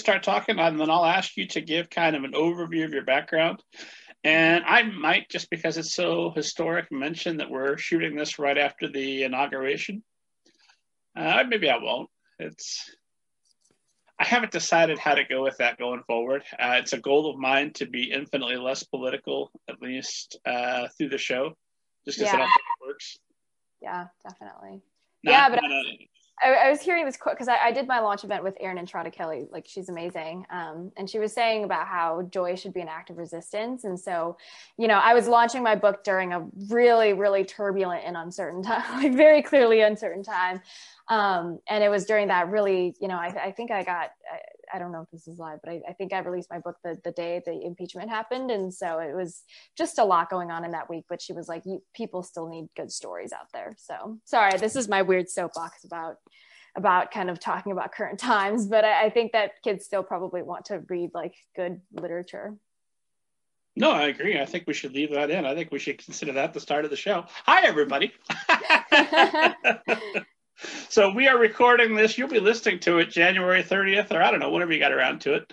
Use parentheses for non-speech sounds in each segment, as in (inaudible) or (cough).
just start talking, and then I'll ask you to give kind of an overview of your background. And I might, just because it's so historic, mention that we're shooting this right after the inauguration. Uh, maybe I won't. It's I haven't decided how to go with that going forward. Uh, it's a goal of mine to be infinitely less political, at least uh, through the show, just because yeah. it works. Yeah, definitely. Not, yeah, but I, I, was hearing this quote because I, I, did my launch event with Erin Entrada Kelly. Like she's amazing, um, and she was saying about how joy should be an act of resistance. And so, you know, I was launching my book during a really, really turbulent and uncertain (laughs) time, like very clearly uncertain time. Um, and it was during that really, you know, I, I think I got, I, don't know if this is live, but I, I, think I released my book the, the day the impeachment happened. And so it was just a lot going on in that week, but she was like, you people still need good stories out there. So sorry, this is my weird soapbox about, about kind of talking about current (laughs) times, but I, I think that kids still probably want to read like good literature. No, I agree. I think we should leave that in. I think we should consider that the start of the show. Hi, everybody. (laughs) (laughs) so we are recording this. You'll be listening to it January 30th, or I don't know, whenever you got around to it.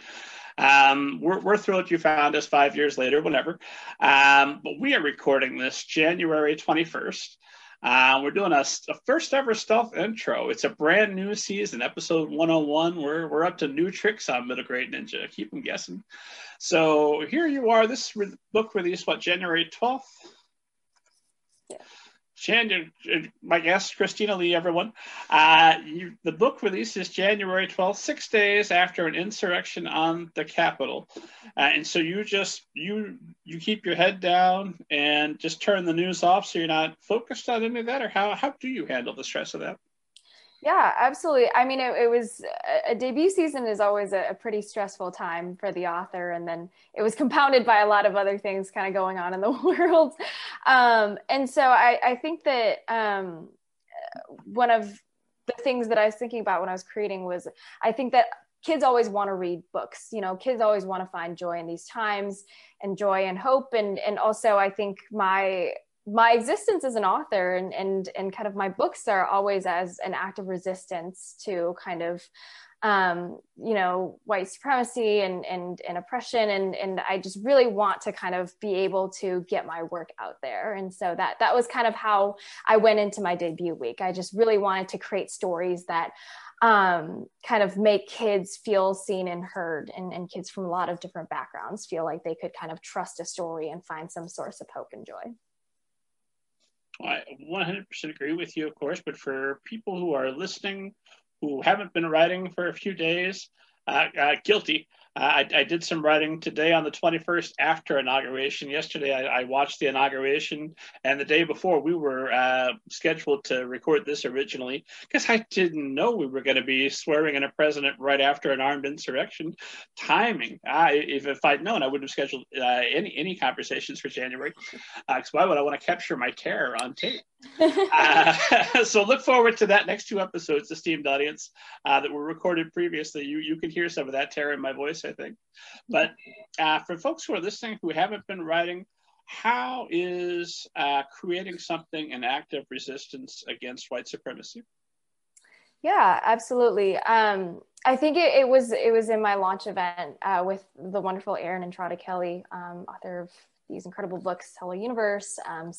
Um, we're, we're thrilled you found us five years later, whenever. Um, but we are recording this January 21st. Uh, we're doing a, a, first ever stealth intro. It's a brand new season, episode 101. We're, we're up to new tricks on Middle Grade Ninja. Keep them guessing. So here you are. This re- book released, what, January 12th? Yeah. Shannon, my guest, Christina Li, everyone. Uh, you, the book releases January 12th, six days after an insurrection on the Capitol. Uh, and so you just, you, you keep your head down and just turn the news off so you're not focused on any of that? Or how, how do you handle the stress of that? Yeah, absolutely. I mean, it, it was a debut season is always a, a, pretty stressful time for the author, and then it was (laughs) compounded by a lot of other things kind of going on in the (laughs) world. Um, and so I, I think that um, one of the things that I was thinking about when I was creating was I think that kids always want to read books. You know, kids always want to find joy in these times and joy and hope, and and also I think my my existence as an author and and and kind of my books are always as an act of resistance to kind of um, you know white supremacy and and and oppression. And and I just really want to kind of be able to get my work out there. And so that that was kind of how I went into my debut week. I just really wanted to create stories that um, kind of make kids feel seen and heard. And, and kids from a lot of different backgrounds feel like they could kind of trust a story and find some source of hope and joy. I 100% agree with you, of course, but for people who are listening who haven't been writing for a few days, uh, uh, guilty. I, I, did some writing today on the 21st after inauguration. Yesterday, I, I watched the inauguration, and the day before, we were uh, scheduled to record this originally because I didn't know we were going to be swearing in a president right after an armed insurrection. Timing. I, if, if I'd known, I wouldn't have scheduled uh, any any conversations for January. Because uh, why would I want to capture my terror on tape? (laughs) Uh, (laughs) so look forward to that next two episodes, esteemed audience, that were recorded previously. You you can hear some of that terror in my voice I think. But uh, for folks who are listening who haven't been writing, how is uh, creating something an act of resistance against white supremacy? Yeah, absolutely. Um, I think it, it, was it was in my launch event uh, with the wonderful Erin Entrada Kelly, um, author of these incredible books, Hello Universe. Um,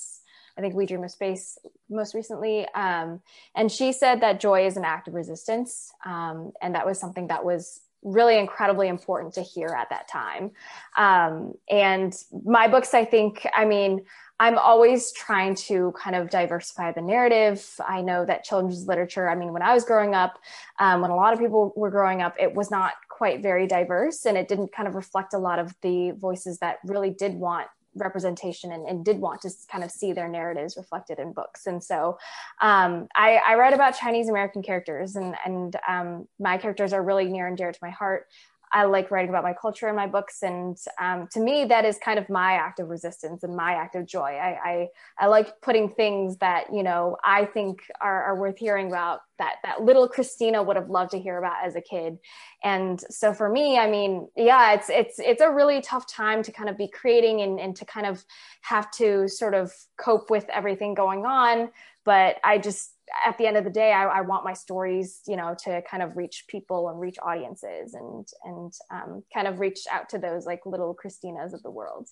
I think We Dream of Space most recently. Um, and she said that joy is an act of resistance. Um, and that was something that was really incredibly important to hear at that time. Um, and my books, I think, I mean, I'm always trying to kind of diversify the narrative. I know that children's literature, I mean, when I was growing up, um, when a lot of people were growing up, it was not quite very diverse and it didn't kind of reflect a lot of the voices that really did want representation and, and, did want to kind of see their narratives reflected in books. And so um, I, I, read about Chinese American characters, and, and um, my characters are really near and dear to my heart. I like writing about my culture in my books, and um, to me, that is kind of my act of resistance and my act of joy. I, I, I like putting things that you know I think are, are, worth hearing about that that little Christina would have loved to hear about as a kid. And so for me, I mean, yeah, it's it's it's a really tough time to kind of be creating and, and to kind of have to sort of cope with everything going on. But I just at the end of the day, I, I, want my stories, you know, to kind of reach people and reach audiences and and um, kind of reach out to those like little Christinas of the world.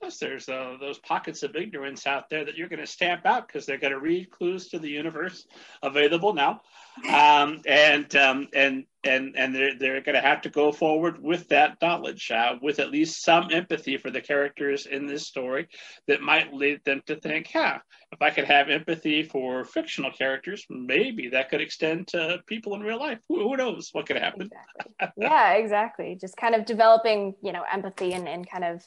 Plus, there's uh, those pockets of ignorance out there that you're going to stamp out because they're going to read clues to the universe available now, um, and um, and and and they're they're going to have to go forward with that knowledge, uh, with at least some empathy for the characters in this story that might lead them to think, "Yeah, if I could have empathy for fictional characters, maybe that could extend to people in real life. Who, who knows what could happen?" Exactly. yeah, exactly. Just kind of developing, you know, empathy and and kind of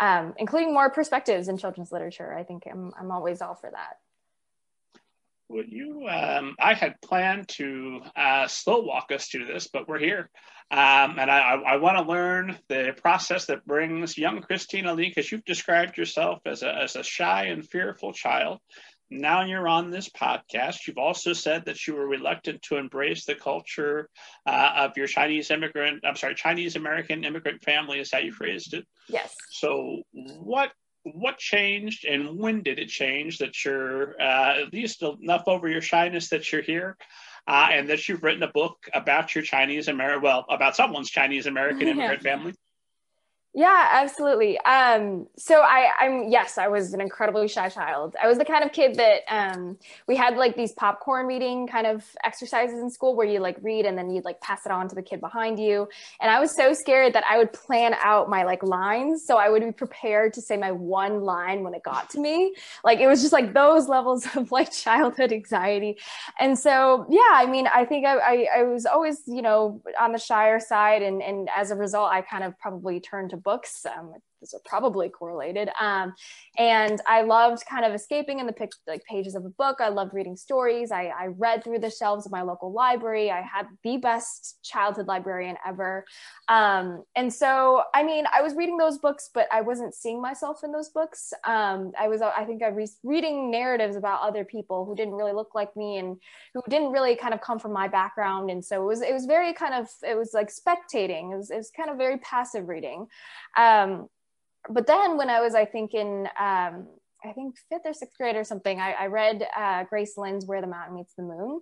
um, including more perspectives in children's literature. I think I'm, I'm always all for that. Would you? Um, I had planned to uh, slow walk us through this, but we're here, um, and I, I want to learn the process that brings young Christina Li, because you've described yourself as a as a shy and fearful child, now you're on this podcast. You've also said that you were reluctant to embrace the culture uh, of your Chinese immigrant, I'm sorry, Chinese American immigrant family, is how you phrased it. Yes. So, what what changed and when did it change that you're uh, at least enough over your shyness that you're here uh, and that you've written a book about your Chinese American, well, about someone's Chinese American (laughs) immigrant family? Yeah, absolutely. Um, so I, I'm yes, I was an incredibly shy child. I was the kind of kid that um, we had like these popcorn reading kind of exercises in school where you like read and then you'd like pass it on to the kid behind you. And I was so scared that I would plan out my like lines, so I would be prepared to say my one line when it got to me. Like it was just like those levels (laughs) of like childhood anxiety. And so yeah, I mean, I think I, I, I was always you know on the shyer side, and and as a result, I kind of probably turned to books. Um, those are probably correlated. Um, and I loved kind of escaping in the pic- like pages of a book. I loved reading stories. I, I, read through the shelves of my local library. I had the best childhood librarian ever. Um, and so, I mean, I was reading those books, but I wasn't seeing myself in those books. Um, I was, I think I was reading narratives about other people who didn't really look like me and who didn't really kind of come from my background. And so it was, it was very kind of, it was like spectating. It was, it was kind of very passive reading. Um, but then when I was, I think in, um, I think fifth or sixth grade or something, I, I read uh, Grace Lin's Where the Mountain Meets the Moon.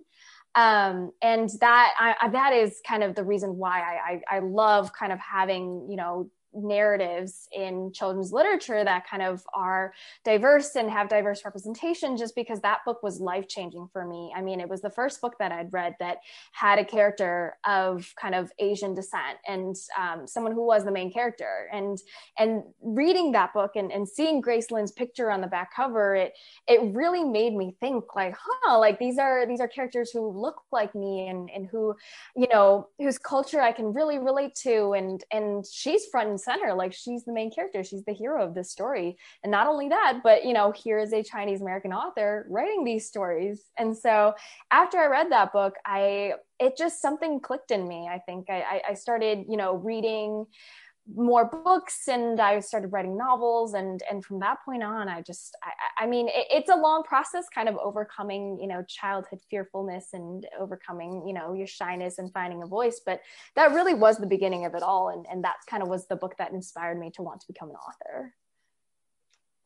Um, and that I, that is kind of the reason why I, I, I love kind of having, you know, narratives in children's literature that kind of are diverse and have diverse representation just because that book was life changing for me. I mean, it was the first book that I'd read that had a character of kind of Asian descent and um, someone who was the main character. And and reading that book and, and seeing Grace Lin's picture on the back cover, it it really made me think like, huh, like these are these are characters who look like me and and who, you know, whose culture I can really relate to. And and she's front and center like she's the main character she's the hero of this story. And not only that but you know here is a chinese american author writing these stories. And so after i read that book i it just something clicked in me i think. I i started you know reading more books and I started writing novels and and from that point on I just I, I mean it, it's a long process kind of overcoming you know childhood fearfulness and overcoming you know your shyness and finding a voice but that really was the beginning of it all and and that kind of was the book that inspired me to want to become an author.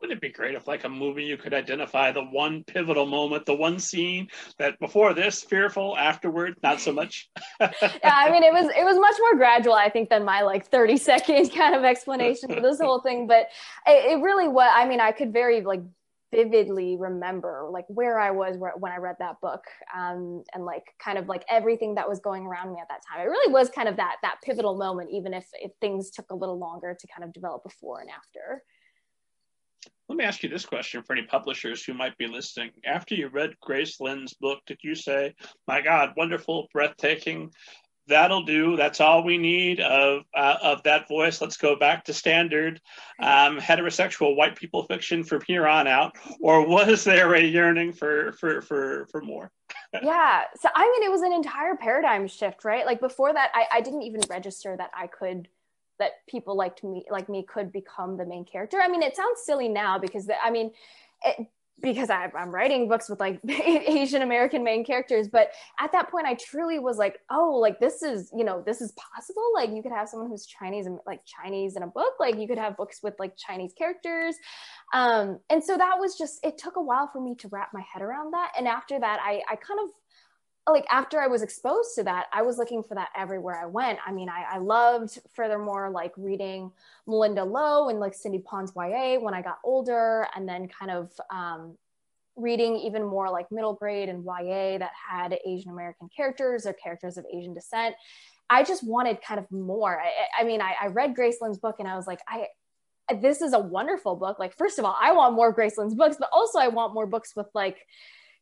Wouldn't it be great if, like a movie, you could identify the one pivotal moment, the one scene that before this fearful, afterward not so much? (laughs) yeah, I mean, it was it was much more gradual, I think, than my like thirty second (laughs) kind of explanation for this whole thing. But it, it really was. I mean, I could very like vividly remember like where I was when I read that book, um, and like kind of like everything that was going around me at that time. It really was kind of that that pivotal moment, even if if things took a little longer to kind of develop before and after. Let me ask you this question for any publishers who might be listening. After you read Grace Lin's book, did you say, "My God, wonderful, breathtaking"? That'll do. That's all we need of uh, of that voice. Let's go back to standard um, heterosexual white people fiction from here on out. Or was there a yearning for for for for more? (laughs) yeah. So I mean, it was an entire paradigm shift, right? Like before that, I, I didn't even register that I could that people like me like me could become the main character. I mean, it sounds silly now because the, I mean, it, because I, am writing books with like (laughs) Asian American main characters. But at that point, I truly was like, oh, like this is, you know, this is possible. Like you could have someone who's Chinese and like Chinese in a book. Like you could have books with like Chinese characters. Um, and so that was just, it took a while for me to wrap my head around that. And after that, I, I kind of like after I was exposed to that, I was looking for that everywhere I went. I mean, I, I loved furthermore like reading Malinda Lo and like Cindy Pon's YA when I got older, and then kind of um, reading even more like middle grade and YA that had Asian American characters or characters of Asian descent. I just wanted kind of more. I, I mean, I, I read Grace Lin's book and I was like, I this is a wonderful book. Like, first of all, I want more Grace Lin's books, but also I want more books with like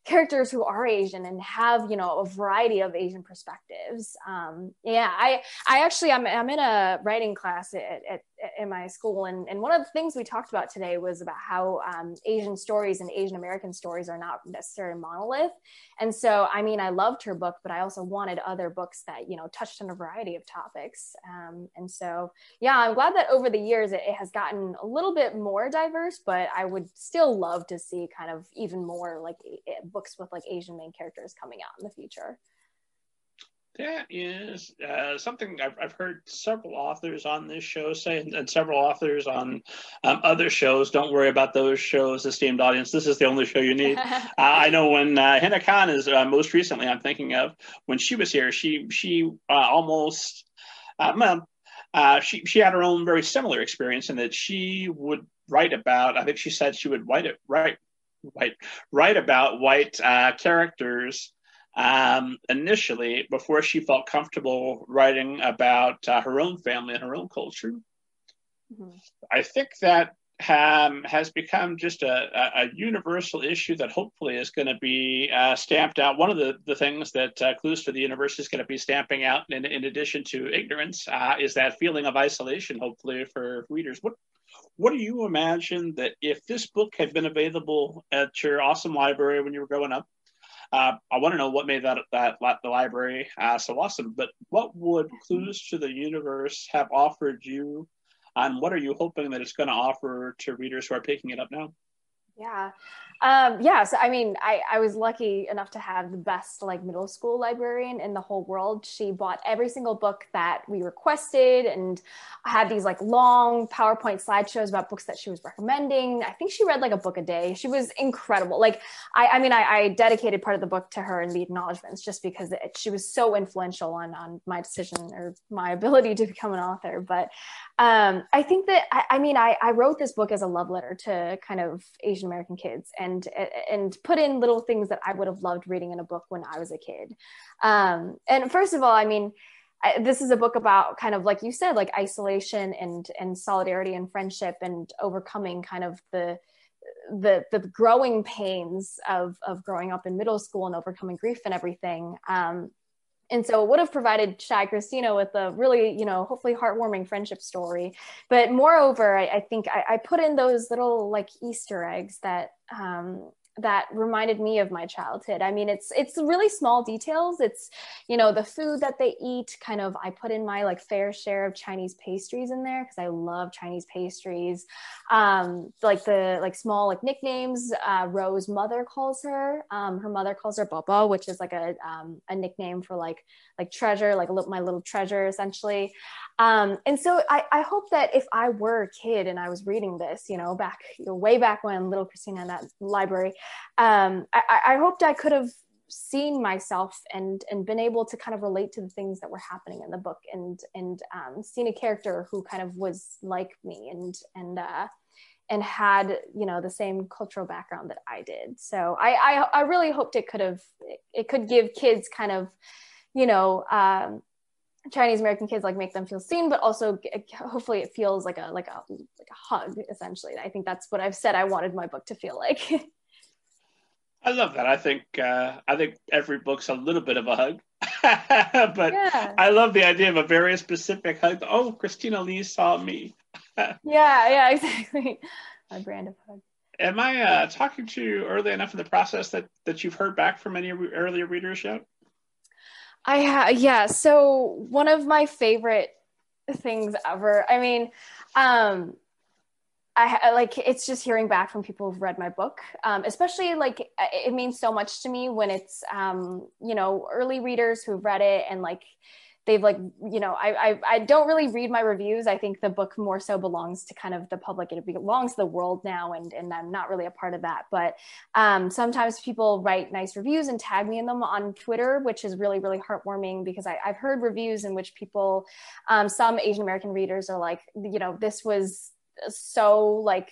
characters who are Asian and have you know a variety of Asian perspectives. Um, yeah, I I actually I'm I'm in a writing class at, at, in my school, and and one of the things we talked about today was about how um, Asian stories and Asian American stories are not necessarily monolith. And so, I mean, I loved her book, but I also wanted other books that you know touched on a variety of topics. Um, and so, yeah, I'm glad that over the years it, it has gotten a little bit more diverse, but I would still love to see kind of even more like books with like Asian main characters coming out in the future. That is uh, something I've, I've heard several authors on this show say, and, and several authors on um, other shows. Don't worry about those shows, esteemed audience. This is the only show you need. (laughs) uh, I know when uh, Hena Khan is uh, most recently, I'm thinking of when she was here. She she uh, almost uh, well, uh, she she had her own very similar experience in that she would write about. I think she said she would write it write write write about white uh, characters um, initially before she felt comfortable writing about uh, her own family and her own culture. Mm-hmm. I think that um, has become just a, a, universal issue that hopefully is going to be uh, stamped out. One of the, the things that uh, Clues to the Universe is going to be stamping out, in, in addition to ignorance, uh, is that feeling of isolation, hopefully, for readers. What what do you imagine that if this book had been available at your awesome library when you were growing up? Uh, I want to know what made that that the library uh, so awesome. But what would Clues to the Universe have offered you, and what are you hoping that it's going to offer to readers who are picking it up now? Yeah. Um, yeah. So, I mean, I, I was lucky enough to have the best like middle school librarian in the whole world. She bought every single book that we requested and had these like long PowerPoint slideshows about books that she was recommending. I think she read like a book a day. She was incredible. Like, I, I mean, I, I dedicated part of the book to her in the acknowledgments just because it, she was so influential on, on my decision or my (laughs) ability to become an author. But um, I think that, I, I mean, I, I wrote this book as a love letter to kind of Asian American kids and and put in little things that I would have loved reading in a book when I was a kid. Um, and first of all, I mean, I, this is a book about kind of like you said, like isolation and and solidarity and friendship and overcoming kind of the the the growing pains of of growing up in middle school and overcoming grief and everything. Um, and so it would have provided Shy Christina with a really, you know, hopefully heartwarming friendship story. But moreover, I, I think I, I, put in those little like Easter eggs that um, that reminded me of my childhood. I mean, it's it's really small details. It's you know the food that they eat. Kind of, I put in my like fair share of Chinese pastries in there because I love Chinese pastries. Um, like the like small like nicknames. Uh, Rose mother calls her. Um, her mother calls her Bobo, which is like a um, a nickname for like like treasure, like a little, my little treasure essentially. Um, and so I, I hope that if I were a kid and I was reading this, you know, back you know, way back when little Christina in that library, um, I, I hoped I could have seen myself and and been able to kind of relate to the things that were happening in the book and and um, seen a character who kind of was like me and and uh, and had you know the same cultural background that I did. So I I, I really hoped it could have it could give kids kind of you know um, Chinese American kids like make them feel seen, but also hopefully it feels like a like a like a hug. Essentially, I think that's what I've said. I wanted my book to feel like. (laughs) I love that. I think uh, I think every book's a little bit of a hug, (laughs) but yeah. I love the idea of a very specific hug. Oh, Christina Li saw me. (laughs) yeah, yeah, exactly. My brand of hug. Am I uh, talking to you early enough in the process that that you've heard back from any earlier readers yet? I ha- yeah. So one of my favorite things ever. I mean, um, I like it's just hearing back from people who've read my book, um, especially like it means so much to me when it's um, you know early readers who've read it and like they've like you know I, I, I don't really read my reviews. I think the book more so belongs to kind of the public. It belongs to the world now and and i'm not really a part of that. But um, sometimes people write nice reviews and tag me in them on twitter which is really really heartwarming because I, have heard reviews in which people um, some asian american readers are like you know this was so like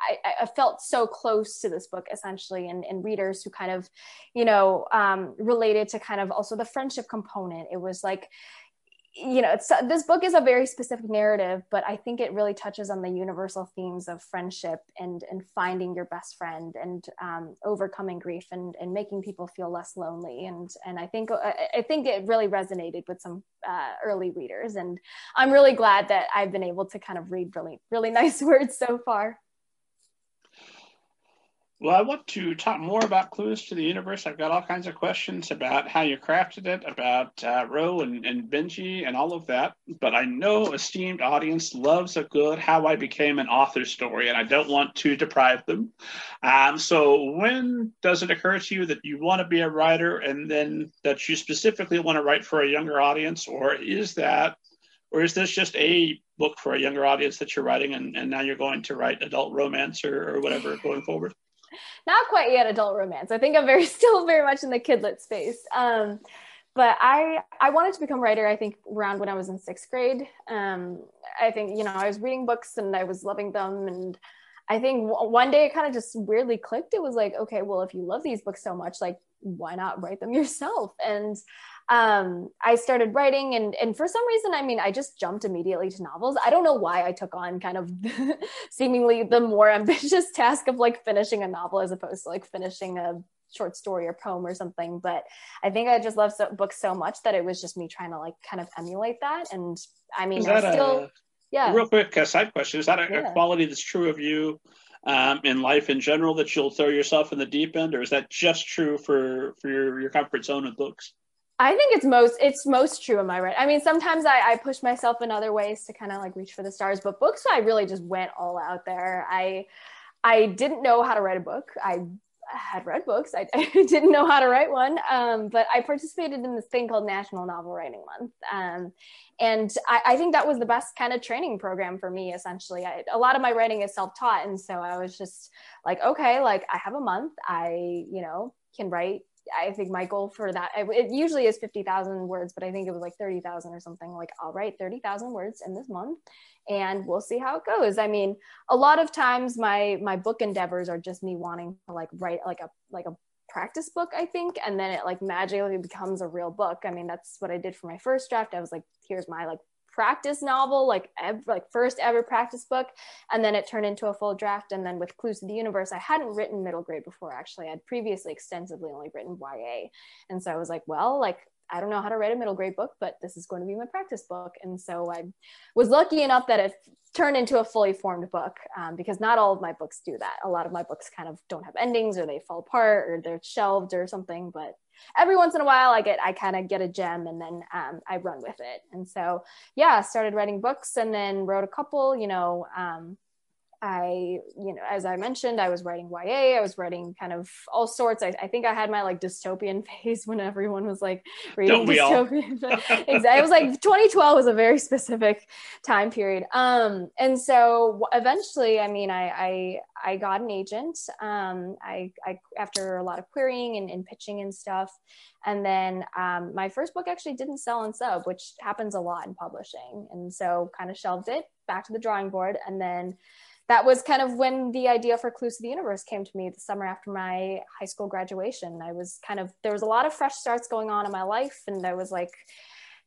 I, I, felt so close to this book essentially. And, and readers who kind of you know um, related to kind of also the friendship component. It was like you know it's this book is a very specific narrative but i think it really touches on the universal themes of friendship and and finding your best friend and um, overcoming grief and and making people feel less lonely. And and i think i think it really resonated with some uh, early readers. And i'm really glad that i've been able to kind of read really really (laughs) nice words so far well, I want to talk more about Clues to the Universe. I've got all kinds of questions about how you crafted it, about uh, and, and Benji and all of that. But I know esteemed audience loves a good How I Became an Author story, and I don't want to deprive them. Um, so, when does it occur to you that you want to be a writer and then that you specifically want to write for a younger audience? Or is that, or is this just a book for a younger audience that you're writing and, and now you're going to write adult romance or, or whatever going forward? Not quite yet adult romance. I think I'm very (laughs) still very much in the kidlit space. Um, but I I wanted to become writer. I think around when I was in sixth grade. Um, I think you know I was reading books and I was loving them, and I think w- one day it kind of just weirdly clicked. It was like, okay, well, if you love these books so much, like why not write them (laughs) yourself? And um, I started writing, and and for some reason, I mean, I just jumped immediately to novels. I don't know why I took on kind of (laughs) seemingly the more ambitious (laughs) task of like finishing a novel as opposed to like finishing a short story or poem or something. But I think I just love so, books so much that it was just me trying to like kind of emulate that. And I mean, I still, a, yeah. Real quick, a side question: Is that a, yeah. a quality that's true of you? Um, in life in general that you'll throw yourself in the deep end or is that just true for for your, your comfort zone with books I think it's most it's most true in my right. I mean, sometimes I, I push myself in other ways to kind of like reach for the stars, but books I really just went all out there. I I didn't know how to write a book. I had read books. I, (laughs) I didn't know how to write one, um, but I participated in this thing called National Novel Writing Month, um, and I, I, think that was the best kind of training program for me. Essentially, I, a lot of my writing is self-taught, and so I was just like, okay, like I have a month. I you know can write I think my goal for that it usually is fifty thousand words, but I think it was like thirty thousand or something. Like I'll write thirty thousand words in this month, and we'll see how it goes. I mean, a lot of times my my book endeavors are just me wanting to like write like a like a practice book, I think, and then it like magically becomes a real book. I mean, that's what I did for my first draft. I was like, here's my like practice novel, like like first ever practice book, and then it turned into a full draft. And then with Clues to the Universe, I hadn't written middle grade before. Actually, I'd previously extensively only written YA, and so I was like, well, like I don't know how to write a middle grade book, but this is going to be my practice book. And so I was lucky enough that it turned into a fully formed book um, because not all of my books do that. A lot of my books kind of don't have endings or they fall apart or they're shelved or something. But every once in a while i get i kind of get a gem and then um, i run with it and so yeah started writing books and then wrote a couple you know um, I, you know, as I mentioned, I was writing YA, I was writing kind of all sorts. I, I think I had my like dystopian (laughs) phase when everyone was like reading dystopian. exactly. It was like 2012 was a very specific time period. Um, and so eventually, I mean, I, I, I got an agent. Um, I, I, after a lot of querying and, and pitching and stuff. And then um, my first book actually didn't sell in sub, which happens a lot in publishing. And so kind of shelved it back to the drawing board. And then that was kind of when the idea for Clues to the Universe came to me the summer after my high school graduation. I was kind of, there was a lot of fresh starts going on in my life. And I was like,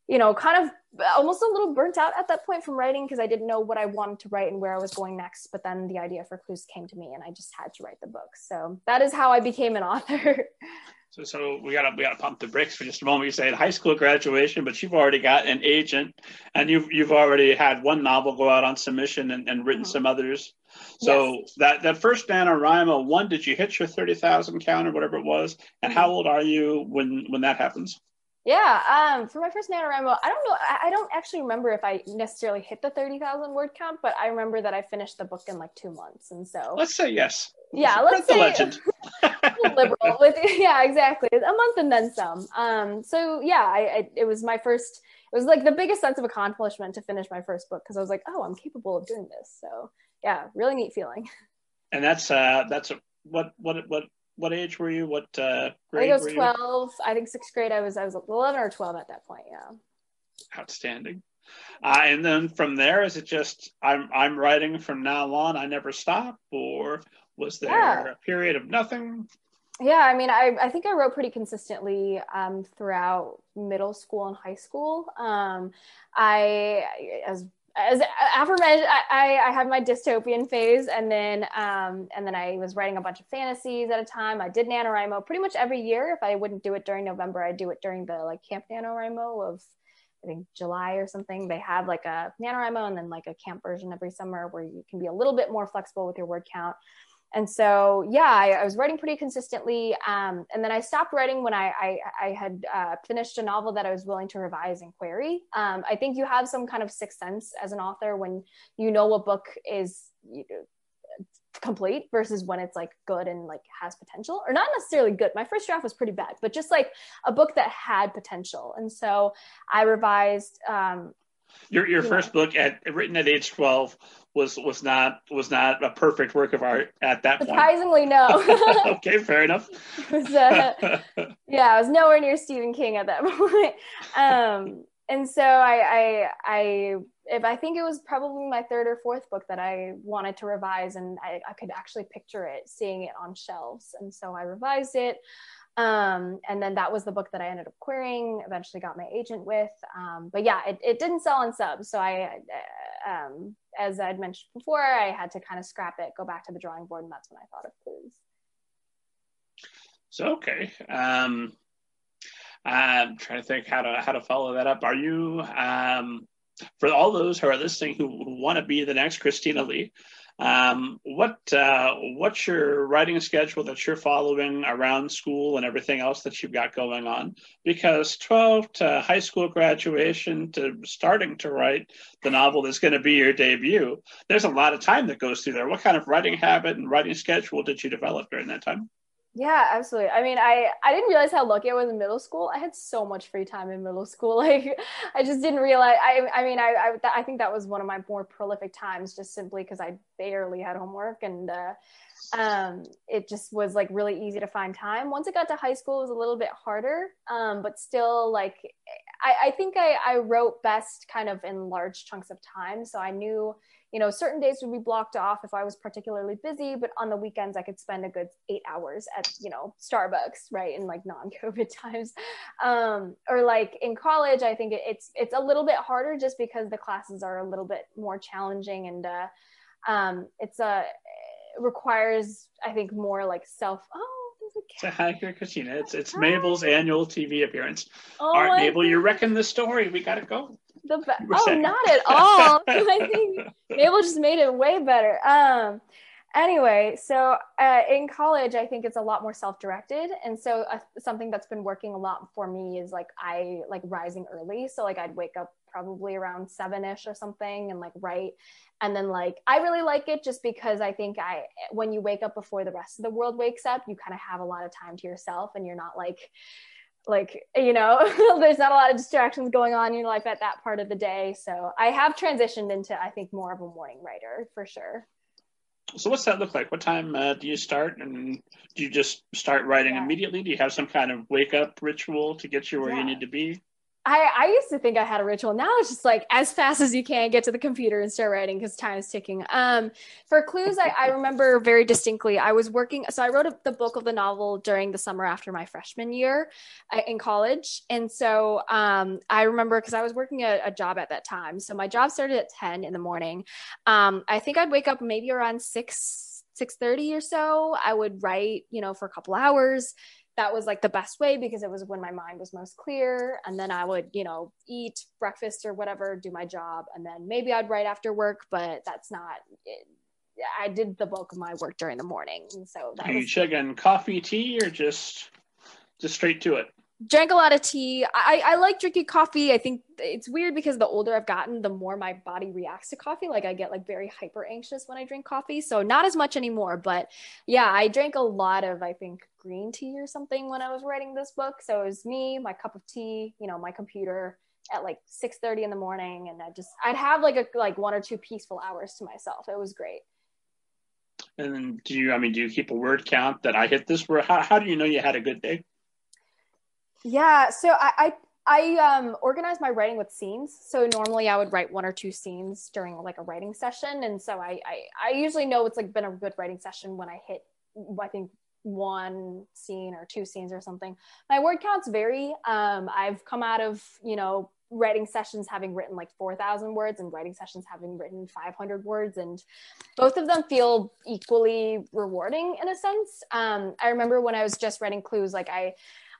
you know, kind of almost a little burnt out at that point from writing because I didn't know what I wanted to write and where I was going next. But then the idea for Clues came to me and I just had to write the book. So that is how I became an author. (laughs) So, so we gotta we gotta pump the brakes for just a moment. You say high school graduation, but you've already got an agent, and you've you've already had one novel go out on submission and, and written mm-hmm. some others. So yes. that that first NaNoWriMo, one, did you hit your thirty thousand count or whatever it was? And mm-hmm. how old are you when when that happens? Yeah, um, for my first NaNoWriMo, I don't know. I, I don't actually remember if I necessarily hit the 30,000 word count, but I remember that I finished the book in like two months. And so let's say yes. Yeah, let's say legend. (laughs) liberal with yeah, exactly. A month and then some. Um, so yeah, I, I, it was my first. It was like the biggest sense of accomplishment to finish my first book because I was like, oh, I'm capable of doing this. So yeah, really neat feeling. And that's uh, that's a, what what what what age were you? What uh, grade? I think I was twelve. You? I think sixth grade. I was I was eleven or twelve at that point. Yeah. Outstanding. Uh, and then from there, is it just I'm I'm writing from now on? I never stop, or was there yeah. a period of nothing? Yeah, I mean, I, I think I wrote pretty consistently um, throughout middle school and high school. Um, I, as as aforementioned, I, I had my dystopian phase, and then um, and then I was writing a bunch of fantasies at a time. I did NaNoWriMo pretty much every year. If I wouldn't do it during November, I'd do it during the like Camp NaNoWriMo of I think July or something. They have like a NaNoWriMo and then like a camp version every summer where you can be a little bit more flexible with your word count. And so, yeah, I, I was writing pretty consistently. Um, and then I stopped writing when I, I, I had uh, finished a novel that I was willing to revise and query. Um, I think you have some kind of sixth sense as an author when you know a book is you know, complete versus when it's like good and like has potential or not necessarily good my first draft was pretty bad but just like a book that had potential and so i revised um your your you first book at written at age 12 was was not was not a perfect work of art at that Surprisingly, point. Surprisingly, no. (laughs) (laughs) okay, fair enough. was, uh, (laughs) yeah, I was nowhere near Stephen King at that point. Um, and so I, I, I, if I think it was probably my third or fourth book that I wanted to revise, and I, I could actually picture it, seeing it on shelves, and so I revised it. Um, and then that was the book that I ended up querying, eventually got my agent with. Um, but yeah, it, it didn't sell on subs. So I, uh, um, as I'd mentioned before, I had to kind of scrap it, go back to the drawing board. And that's when I thought of clues. So, okay. Um, I'm trying to think how to, how to follow that up. Are you, um, for all those who are listening who want to be the next Christina Li, um, what uh, what's your writing schedule that you're following around school and everything else that you've got going on? Because 12 to high school graduation to starting to write the novel that's going to be your debut, there's a lot of time that goes through there. What kind of writing habit and writing schedule did you develop during that time? Yeah, absolutely. I mean, I I didn't realize how lucky I was in middle school. I had so much free time in middle school. (laughs) Like, I just didn't realize. I I mean, I I, I think that was one of my more prolific times, just simply because I barely had homework, and uh, um, it just was like really easy to find time. Once it got to high school, it was a little bit harder, um, but still, like, I I think I I wrote best kind of in large chunks of time, so I knew you know, certain days would be blocked off if I was particularly busy, but on the weekends I could spend a good eight hours at, you know, Starbucks, right, in like non-COVID (laughs) times. Um, or like in college, I think it, it's it's a little bit harder just because the classes are a little bit more challenging and uh, um, it's a requires I think more like self. Oh, Say hi here, Christina. It's it's hi. Mabel's annual TV appearance. Oh All right, Mabel, God. you're wrecking the story. We gotta go the be- oh saying. not at all (laughs) (laughs) i think mabel just made it way better um anyway so uh, in college i think it's a lot more self-directed and so uh, something that's been working a lot for me is like i like rising early so like i'd wake up probably around seven-ish or something and like write. And then like i really like it just because i think i when you wake up before the rest of the world wakes up you kind of have a lot of time to yourself and you're not like like you know (laughs) there's not a lot of distractions going on in your life at that part of the day. So i have transitioned into i think more of a morning writer for sure. So what's that look like? What time uh, do you start? And do you just start writing yeah. immediately? Do you have some kind of wake up ritual to get you where yeah. you need to be I, I used to think I had a ritual. Now it's just like as fast as you can get to the computer and start writing because time is ticking. Um, for clues, I, I remember very distinctly. I was working, so I wrote a, the book of the novel during the summer after my freshman year uh, in college, and so um, I remember because I was working a, a, job at that time. So my job started at ten in the morning. Um, I think I'd wake up maybe around six six thirty or so. I would write, you know, for a couple hours. That was like the best way because it was when my mind was most clear. And then i would you know eat breakfast or whatever do my job. And then maybe i'd write after work but that's not it, i did the bulk of my work during the morning. And so that Are was, you chugging coffee tea or just just straight to it drank a lot of tea. I, I like drinking coffee. I think it's weird because the older I've gotten, the more my body reacts to coffee. Like I get like very hyper anxious when I drink coffee. So not as much anymore. But yeah, I drank a lot of, I think, green tea or something when I was writing this book. So it was me, my cup of tea, you know, my computer at like 6 30 in the morning. And I just I'd have like a like one or two peaceful hours to myself. It was great. And do you I mean do you keep a word count that I hit this word? how, how do you know you had a good day? Yeah, so I, I I um organize my writing with scenes. So normally I would write one or two scenes during like a writing session, and so I I, I usually know it's like been a good writing session when I hit I think one scene or two scenes or something. My word counts vary. Um, I've come out of you know writing sessions having written like 4,000 words and writing sessions having written 500 words. And both of them feel equally rewarding in a sense. Um, I remember when I was just writing clues, like I,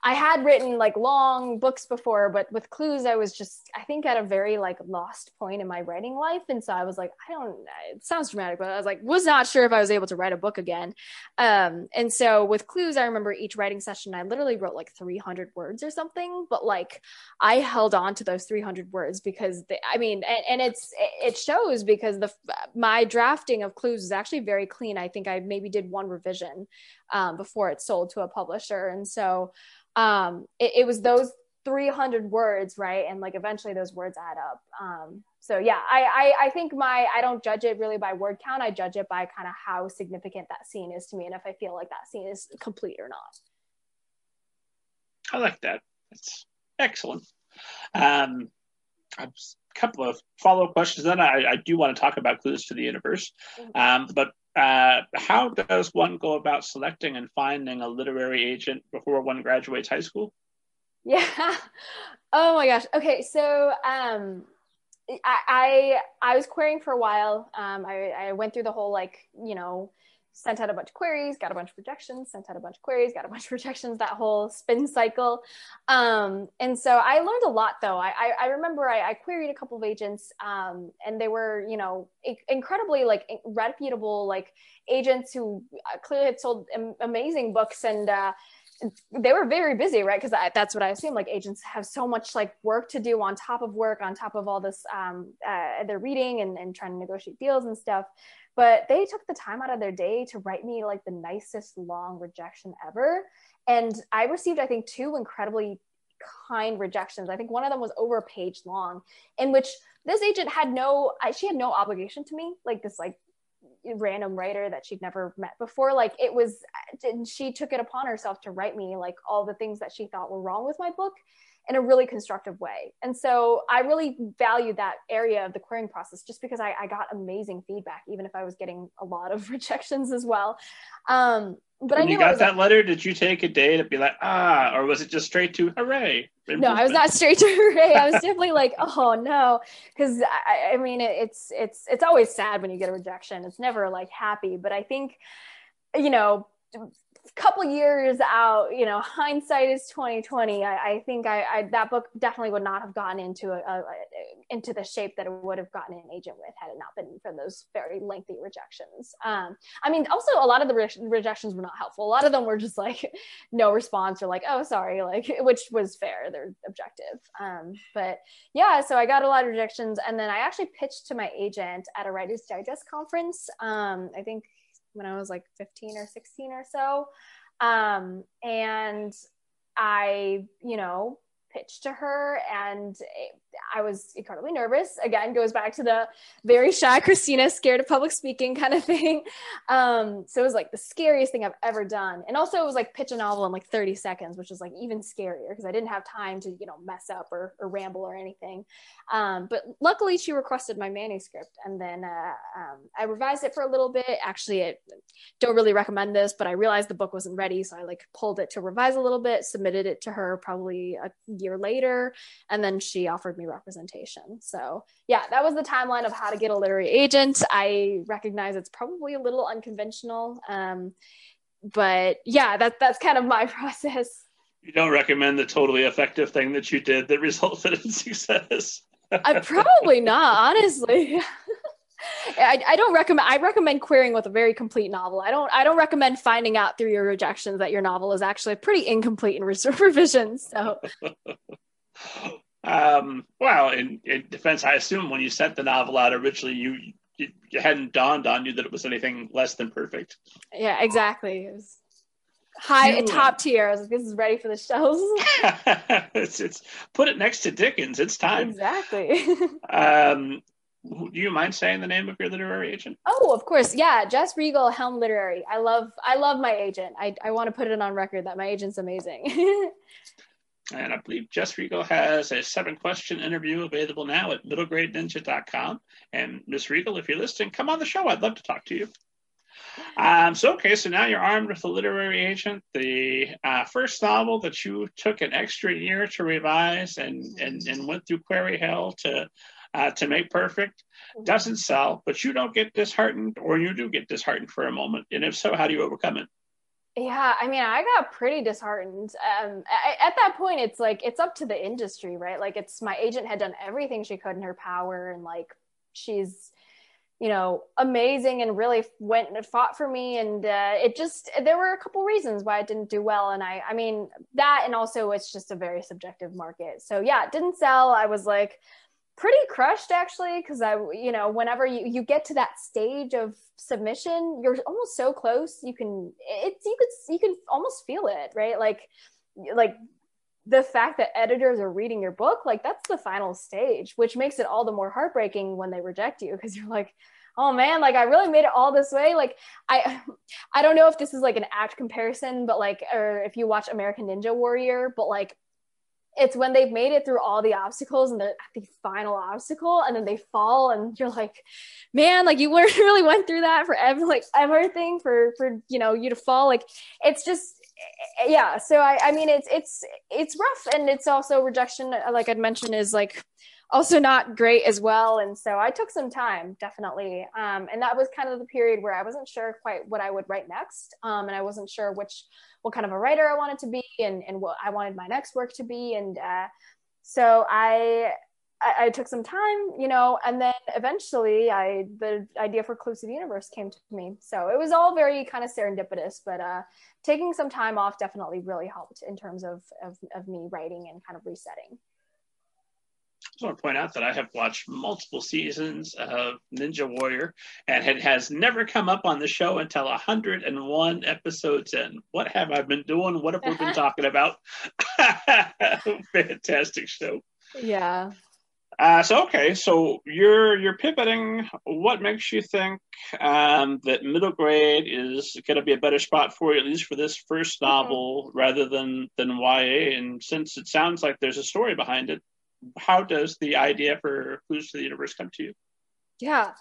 I had written like long books before, but with clues, I was just, I think at a very like lost point in my writing life. And so I was like, I don't, it sounds dramatic, but I was like, was not sure if I was able to write a book again. Um, and so with clues, I remember each writing session, I literally wrote like 300 words or something, but like I held on to those 300 words because they, I mean, and, and it's, it shows because the, my drafting of clues is actually very clean. I think I maybe did one revision um, before it's sold to a publisher. And so, um, it, it, was those 300 words, right? And like eventually those words add up. Um, so yeah, I, I, I think my I don't judge it really by word count. I judge it by kind of how significant that scene is to me, and if I feel like that scene is complete or not. I like that. That's excellent. Um, a couple of follow up questions. Then I, I, do want to talk about clues to the universe. Mm-hmm. Um, but uh, how does one go about selecting and finding a literary agent before one graduates high school? (laughs) Yeah. Oh my gosh. Okay. So, um, I, I, I was querying for a while. Um, I, I went through the whole, like, you know, sent out a bunch of queries, got a bunch of rejections, sent out a bunch of queries, got a bunch of (laughs) rejections, that whole spin cycle. Um, and so I learned a lot though. I, I, I remember I, I, queried a couple of agents um, and they were, you know, incredibly like reputable, like agents who uh, clearly had sold amazing books and, uh, they were very busy, right? Because that's what I assume. Like agents have so much like work to do on top of work, on top of all this, um, uh, they're reading and, and trying to negotiate deals and stuff but they took the time out of their day to write me like the nicest long rejection ever. And i received i think two incredibly kind rejections. I think one of them was over a page long in which this agent had no she had no obligation to me like this like random writer that she'd never met before. Like it was she took it upon herself to write me like all the things that she thought were wrong with my book in a really constructive way. And so I really value that area of the querying process just because I, I got amazing feedback, even if I was getting a lot of (laughs) rejections as well. Um, but when I you got that like, letter, did you take a day to be like, ah, or was it just straight to hooray? No, I was not straight to (laughs) hooray. I was (laughs) definitely like, oh no, because I, I mean, it, it's it's it's always sad when you get a rejection. It's never like happy, but I think, you know, couple years out, you know, hindsight is twenty twenty. I, I think I, I, that book definitely would not have gotten into a, a, into the shape that it would have gotten an agent with had it not been for those very lengthy rejections. Um, I mean, also a lot of the re- rejections were not helpful. A lot of them were just like (laughs) no response or like, oh, sorry, like (laughs) which was fair. They're objective. Um, but yeah, so I got a lot of rejections, and then I actually pitched to my agent at a Writers Digest conference. Um, I think when I was like 15 or 16 or so. Um, and I, you know, pitched to her and I was incredibly nervous. Again, goes back to the very shy Christina, scared of public speaking kind of (laughs) thing. Um, so it was like the scariest thing I've ever done. And also it was like pitch a novel in like 30 seconds, which was like even scarier because I didn't have time to, you know, mess up or, or ramble or anything. Um, but luckily she requested my manuscript and then uh, um, I revised it for a little bit. Actually, I don't really recommend this, but I realized the book wasn't ready. So I like pulled it to revise a little bit, submitted it to her probably a year later. And then she offered me representation. So, yeah, that was the timeline of how to get a literary agent. I recognize it's probably a little unconventional. Um, but yeah, that, that's kind of my (laughs) process. You don't recommend the totally effective thing that you did that (laughs) resulted in success? I probably not, honestly. (laughs) I, I, don't recommend i recommend querying with a very complete novel i don't i don't recommend finding out through your rejections that your novel is actually pretty incomplete in revisions so um, well in, in, defense i assume when you sent the novel out originally you it, hadn't dawned on you that it was anything less than perfect yeah exactly it was high you, top tier i was like this is ready for the shelves (laughs) it's, it's put it next to dickens it's time exactly (laughs) um do you mind saying the name of your literary agent? Oh, of course. Yeah, Jess Regel, Helm Literary. I love I love my agent. I, I want to put it on record that my agent's amazing. (laughs) and I believe Jess Regel has a seven question interview available now at middlegradeninja.com. And Miss Regel, if you're listening, come on the show. I'd love to talk to you. Um, so okay, so now you're armed with a literary agent. The uh, first novel that you took an extra year to revise and and, and went through query hell to uh, to make perfect doesn't sell, but you don't get disheartened, or you do get disheartened for a moment. And if so, how do you overcome it? Yeah, I mean, I got pretty disheartened. Um, I, at that point, it's like it's up to the industry, right? Like, it's my agent had done everything she could in her power, and like she's, you know, amazing and really went and fought for me. And uh, it just there were a couple reasons why it didn't do well, and I, I mean, that and also it's just a very subjective market. So yeah, it didn't sell. I was like, pretty crushed actually because i you know whenever you you get to that stage of submission you're almost so close you can it's you could you can almost feel it right? Like like the fact that editors are reading your book like that's the final stage which makes it all the more heartbreaking when they reject you because you're like oh man like i really made it all this way. Like i i don't know if this is like an act comparison but like or if you watch american ninja warrior but like it's when they've made it through all the obstacles and they're at the final obstacle and then they fall and you're like man like you (laughs) really went through that for every like everything for for you know you to fall. Like it's just eh, yeah. So i i mean it's it's it's rough and it's also rejection like i'd mentioned is like also not great as well and so i took some time definitely um, and that was kind of the period where i wasn't sure quite what i would write next um, and i wasn't sure which what kind of a writer I wanted to be and, and what I wanted my next work to be. And uh, so I, I, took some time, you know, and then eventually I, the idea for Clues to the Universe came to me. So it was all very kind of serendipitous, but uh, taking some time off definitely really helped in terms of, of, of me writing and kind of resetting just want to point out that I have watched multiple seasons of Ninja Warrior, and it has never come up on the show until 101 episodes in. What have I been doing? What have we been (laughs) talking about? (laughs) Fantastic show. Yeah. Uh, so okay, so you're you're pivoting. What makes you think um, that middle grade is going to be a better spot for you, at least for this first mm-hmm. novel, mm-hmm. rather than than YA? And since it sounds like there's a story behind it, how does the idea for Clues to the Universe come to you? Yeah.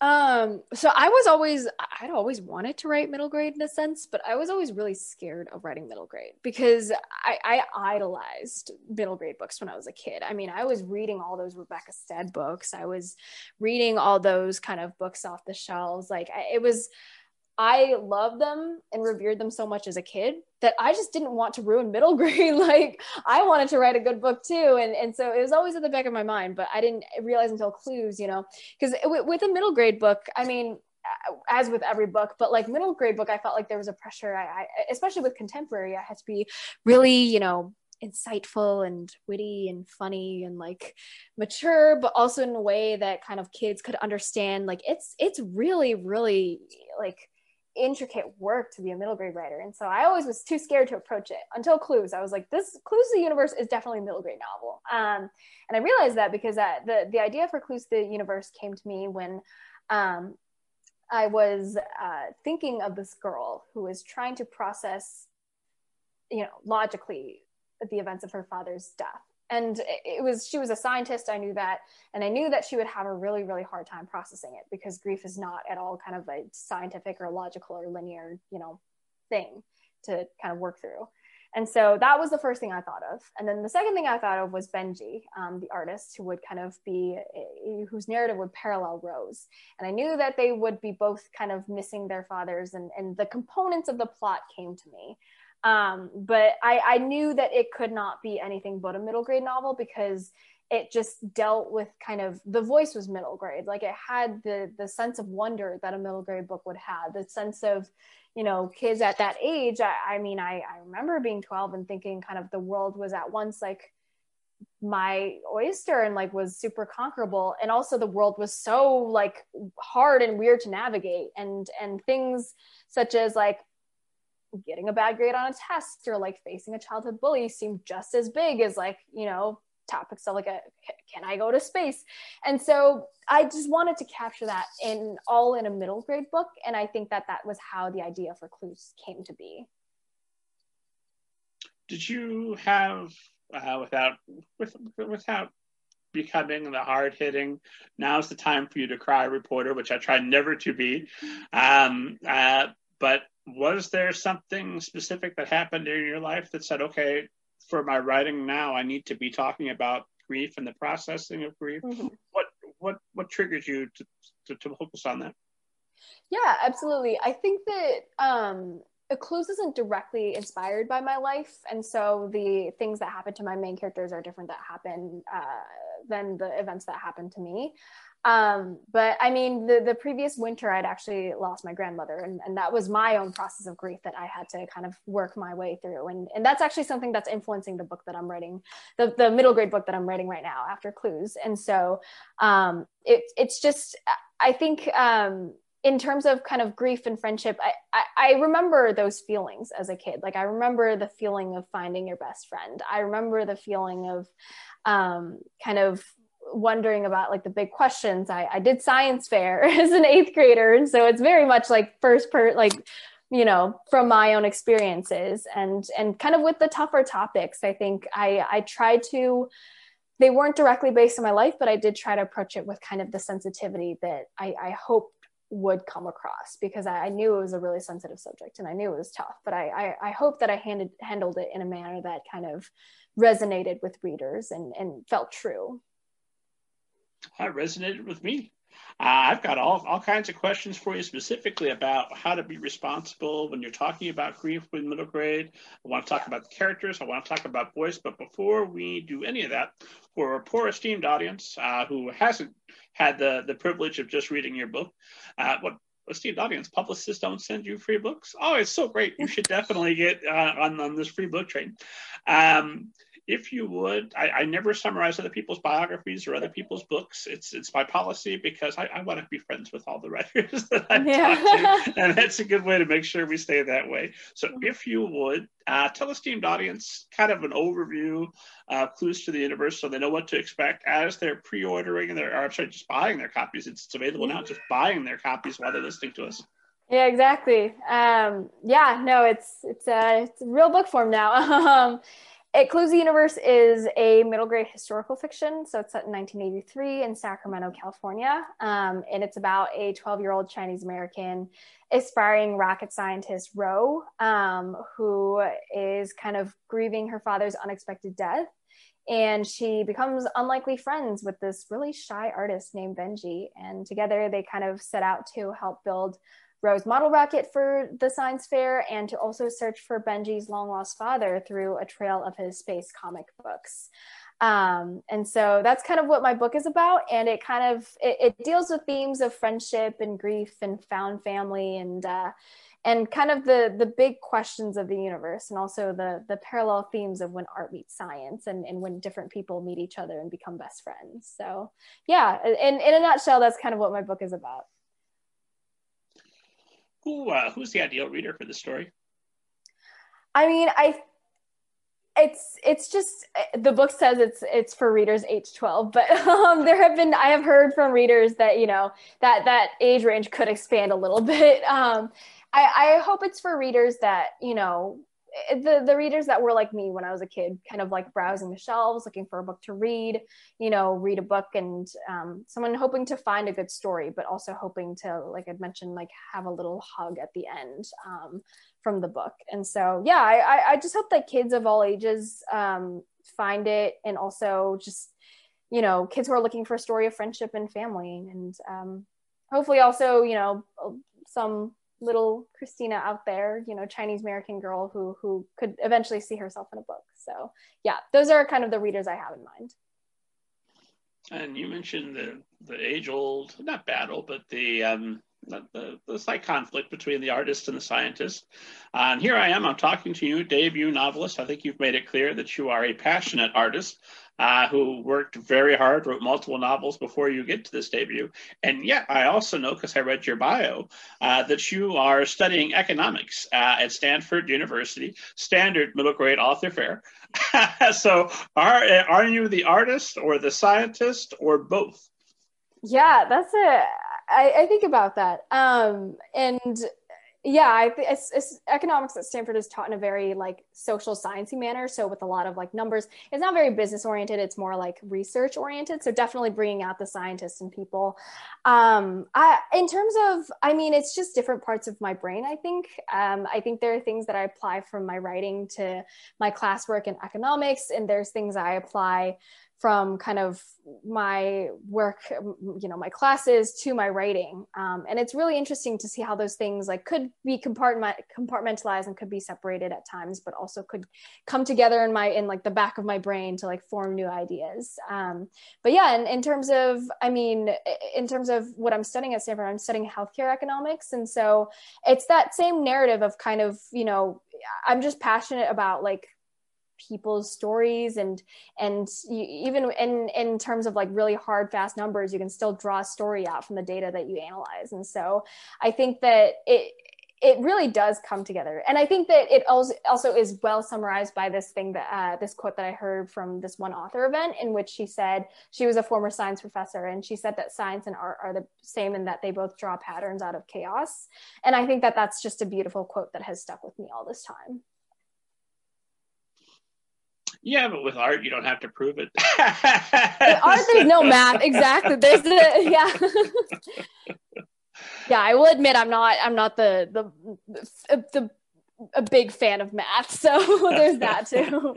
Um, so I was always, I'd always wanted to write middle grade in a sense, but I was always really scared of writing middle grade because I, I idolized middle grade books when I was a kid. I mean, I was reading all those Rebecca Stead books. I was reading all those kind of books off the shelves. Like it was, I loved them and revered them so much as a kid that I just didn't want to ruin middle (laughs) grade. like I wanted to write a good book too. And, and so it was always at the back of my mind, but I didn't realize until clues, you know, because with a middle grade book, I mean, as with every book, but like middle grade book, I felt like there was a pressure. I, I especially with contemporary, I had to be really, you know, insightful and witty and funny and like mature but also in a way that kind of kids could understand like it's it's really really like intricate work to be a middle grade writer. And so I always was too scared to approach it until Clues. I was like, this Clues to the Universe is definitely a middle grade novel. Um, and I realized that because uh, the, the idea for Clues to the Universe came to me when um, I was uh, thinking of this girl who was trying to process, you know, logically the events of her father's death and it was she was a scientist i knew that and i knew that she would have a really really hard time processing it because grief is not at all kind of a scientific or logical or linear you know thing to kind of work through. And so that was the first thing i thought of. And then the second thing i thought of was benji um, the artist who would kind of be whose narrative would parallel Ro's. And i knew that they would be both kind of missing their fathers and, and the components of the plot came to me um, but I, I knew that it could not be anything but a middle grade novel because it just dealt with kind of the voice was middle grade. Like it had the the sense of wonder that a middle grade book would have the sense of you know kids at that age i, I mean I, I remember being 12 and thinking kind of the world was at once like my oyster and like was super conquerable. And also the world was so like hard and weird to navigate. And and things such as like getting a bad grade on a test or like facing a childhood bully seemed just as big as like you know topics of like a can i go to space? And so i just wanted to capture that in all in a middle grade book and i think that that was how the idea for clues came to be. Did you have uh, without with, without becoming the hard hitting now's the time for you to cry reporter which i try never to be um, uh, but was there something specific that happened in your life that said okay for my writing now i need to be talking about grief and the processing of grief? Mm-hmm. what what what triggered you to, to, to focus on that? Yeah absolutely. I think that um a Clues isn't directly inspired by my life, and so the things that happen to my main characters are different that happen uh, than the events that happened to me. Um, but I mean, the the previous winter, I'd actually lost my grandmother, and, and that was my own process of grief that I had to kind of work my way through, and and that's actually something that's influencing the book that I'm writing, the the middle grade book that I'm writing right now after Clues, and so um, it it's just I think. Um, in terms of kind of grief and friendship, I, I, I, remember those feelings as a kid. Like I remember the feeling of finding your best friend. I remember the feeling of um, kind of wondering about like the big questions. I, I did science fair (laughs) as an eighth grader. And so it's very much like first per like, you know, from my own experiences and, and kind of with the tougher topics, I think I, I tried to, they weren't directly based on my life, but I did try to approach it with kind of the sensitivity that I, I hope would come across because I, I, knew it was a really sensitive subject and I knew it was tough. But I, I, I hope that I handed, handled it in a manner that kind of resonated with readers and, and felt true. It resonated with me. Uh, I've got all, all kinds of questions for you specifically about how to be responsible when you're talking about grief with middle grade. I want to talk about the characters. I want to talk about voice. But before we do any of that, for a poor esteemed audience uh, who hasn't had the, the privilege of just reading your book, uh, what esteemed audience, publicists don't send you free books. Oh, it's so great. You should definitely get uh, on, on this free book train. Um, if you would, I, I, never summarize other people's biographies or other people's books. It's it's my policy because I, I want to be friends with all the writers (laughs) that I yeah. talk to, (laughs) and that's a good way to make sure we stay that way. So, if you would uh, tell esteemed audience kind of an overview, uh, clues to the universe, so they know what to expect as they're pre-ordering their, or I'm sorry, just buying their copies. It's, it's available now, just buying their copies while they're listening to us. Yeah, exactly. Um, yeah, no, it's it's a, it's a real book form now. (laughs) it Clues the Universe is a middle grade historical fiction. So it's set in 1983 in Sacramento, California. Um, and it's about a 12 year old Chinese American aspiring rocket scientist, Ro, um, who is kind of grieving her father's unexpected death. And she becomes unlikely friends with this really shy artist named Benji. And together they kind of set out to help build Ro's model rocket for the science fair and to also search for Benji's long lost father through a trail of his space comic books. Um, and so that's kind of what my book is about. And it kind of, it, it deals with themes of friendship and grief and found family and, uh, and kind of the the big questions of the universe and also the the parallel themes of when art meets science and, and when different people meet each other and become best friends so yeah in, in a nutshell that's kind of what my book is about who uh, who's the ideal reader for the story? I mean, I it's it's just the book says it's it's for readers age 12 but (laughs) um, there have been i have heard from readers that you know that that age range could expand a little (laughs) bit um, I, I hope it's for readers that you know the the readers that were like me when I was a kid, kind of like browsing the shelves, looking for a book to read, you know, read a book, and um, someone hoping to find a good story, but also hoping to, like I'd mentioned, like have a little hug at the end um, from the book. And so, yeah, I, I just hope that kids of all ages um, find it, and also just, you know, kids who are looking for a story of friendship and family, and um, hopefully also, you know, some little Christina out there, you know, Chinese American girl who who could eventually see herself in a book. So yeah, those are kind of the readers I have in mind. And you mentioned the the age old not battle, but the um, the, the slight conflict between the artist and the scientist. And here I am, I'm talking to you, debut novelist. I think you've made it clear that you are a passionate artist uh, who worked very hard, wrote multiple novels before you get to this debut. And yet, I also know, because I read your bio, uh, that you are studying economics uh, at Stanford University, standard middle grade author fare. (laughs) so, are, are you the artist or the scientist or both? Yeah, that's a I, I think about that. Um, and yeah, I it's, it's, economics at Stanford is taught in a very like social sciencey manner. So with a lot of like numbers, it's not very business oriented. It's more like research oriented. So definitely bringing out the scientists and people. Um, I, in terms of, I mean, it's just different parts of my brain. I think. Um, I think there are things that I apply from my writing to my classwork in economics, and there's things I apply from kind of my work you know my classes to my writing. Um, and it's really interesting to see how those things like could be compartment compartmentalized and could be separated at times but also could come together in my in like the back of my brain to like form new ideas. Um, but yeah in, in terms of i mean in terms of what i'm studying at stanford i'm studying healthcare economics. And so it's that same narrative of kind of you know i'm just passionate about like people's stories and and even in in terms of like really hard fast numbers you can still draw a story out from the data that you analyze. And so i think that it it really does come together. And i think that it also also is well summarized by this thing that uh, this quote that i heard from this one author event in which she said she was a former science professor and she said that science and art are the same in that they both draw patterns out of chaos. And i think that that's just a beautiful quote that has stuck with me all this time yeah, but with art, you don't have to prove it. (laughs) art, there's no math. Exactly. There's the (laughs) yeah. (laughs) yeah, I will admit I'm not. I'm not the the the a big fan of math. So there's that too.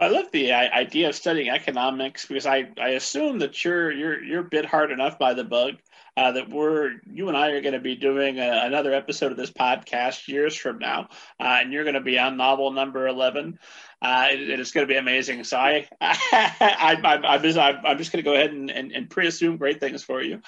I love the idea of studying economics because I, I assume that you're you're you're bit hard enough by the bug uh, that we're you and I are going to be doing a, another episode of this podcast years from now, uh, and you're going to be on novel number eleven. Uh, it, it's going to be amazing. So I, (laughs) I, I, am just, I'm just going to go ahead and, and, and pre-assume great things for you.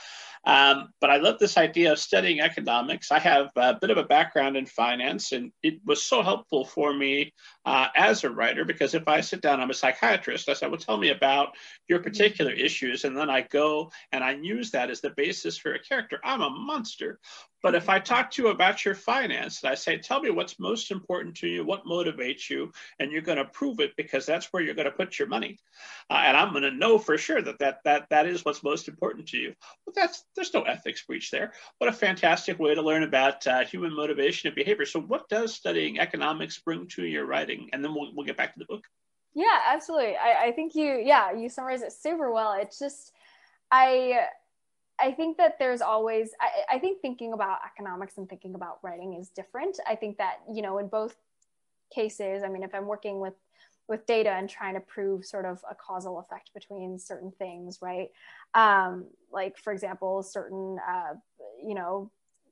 Um, but I love this idea of studying economics. I have a bit of a background in finance, and it was so helpful for me uh, as a writer because if I sit down, I'm a psychiatrist. I said, "Well, tell me about your particular issues," and then I go and I use that as the basis for a character. I'm a monster. But if I talk to you about your finance and I say, tell me what's most important to you, what motivates you, and you're going to prove it because that's where you're going to put your money. Uh, and I'm going to know for sure that, that that that is what's most important to you. But that's there's no ethics breach there. What a fantastic way to learn about uh, human motivation and behavior. So what does studying economics bring to your writing? And then we'll, we'll get back to the book. Yeah, absolutely. I, I think you, yeah, you summarize it super well. It's just, I, I think that there's always, I, I, think thinking about economics and thinking about writing is different. I think that, you know, in both cases, I mean, if I'm working with, with data and trying to prove sort of a causal effect between certain things, right? Um, like, for example, certain, uh, you know,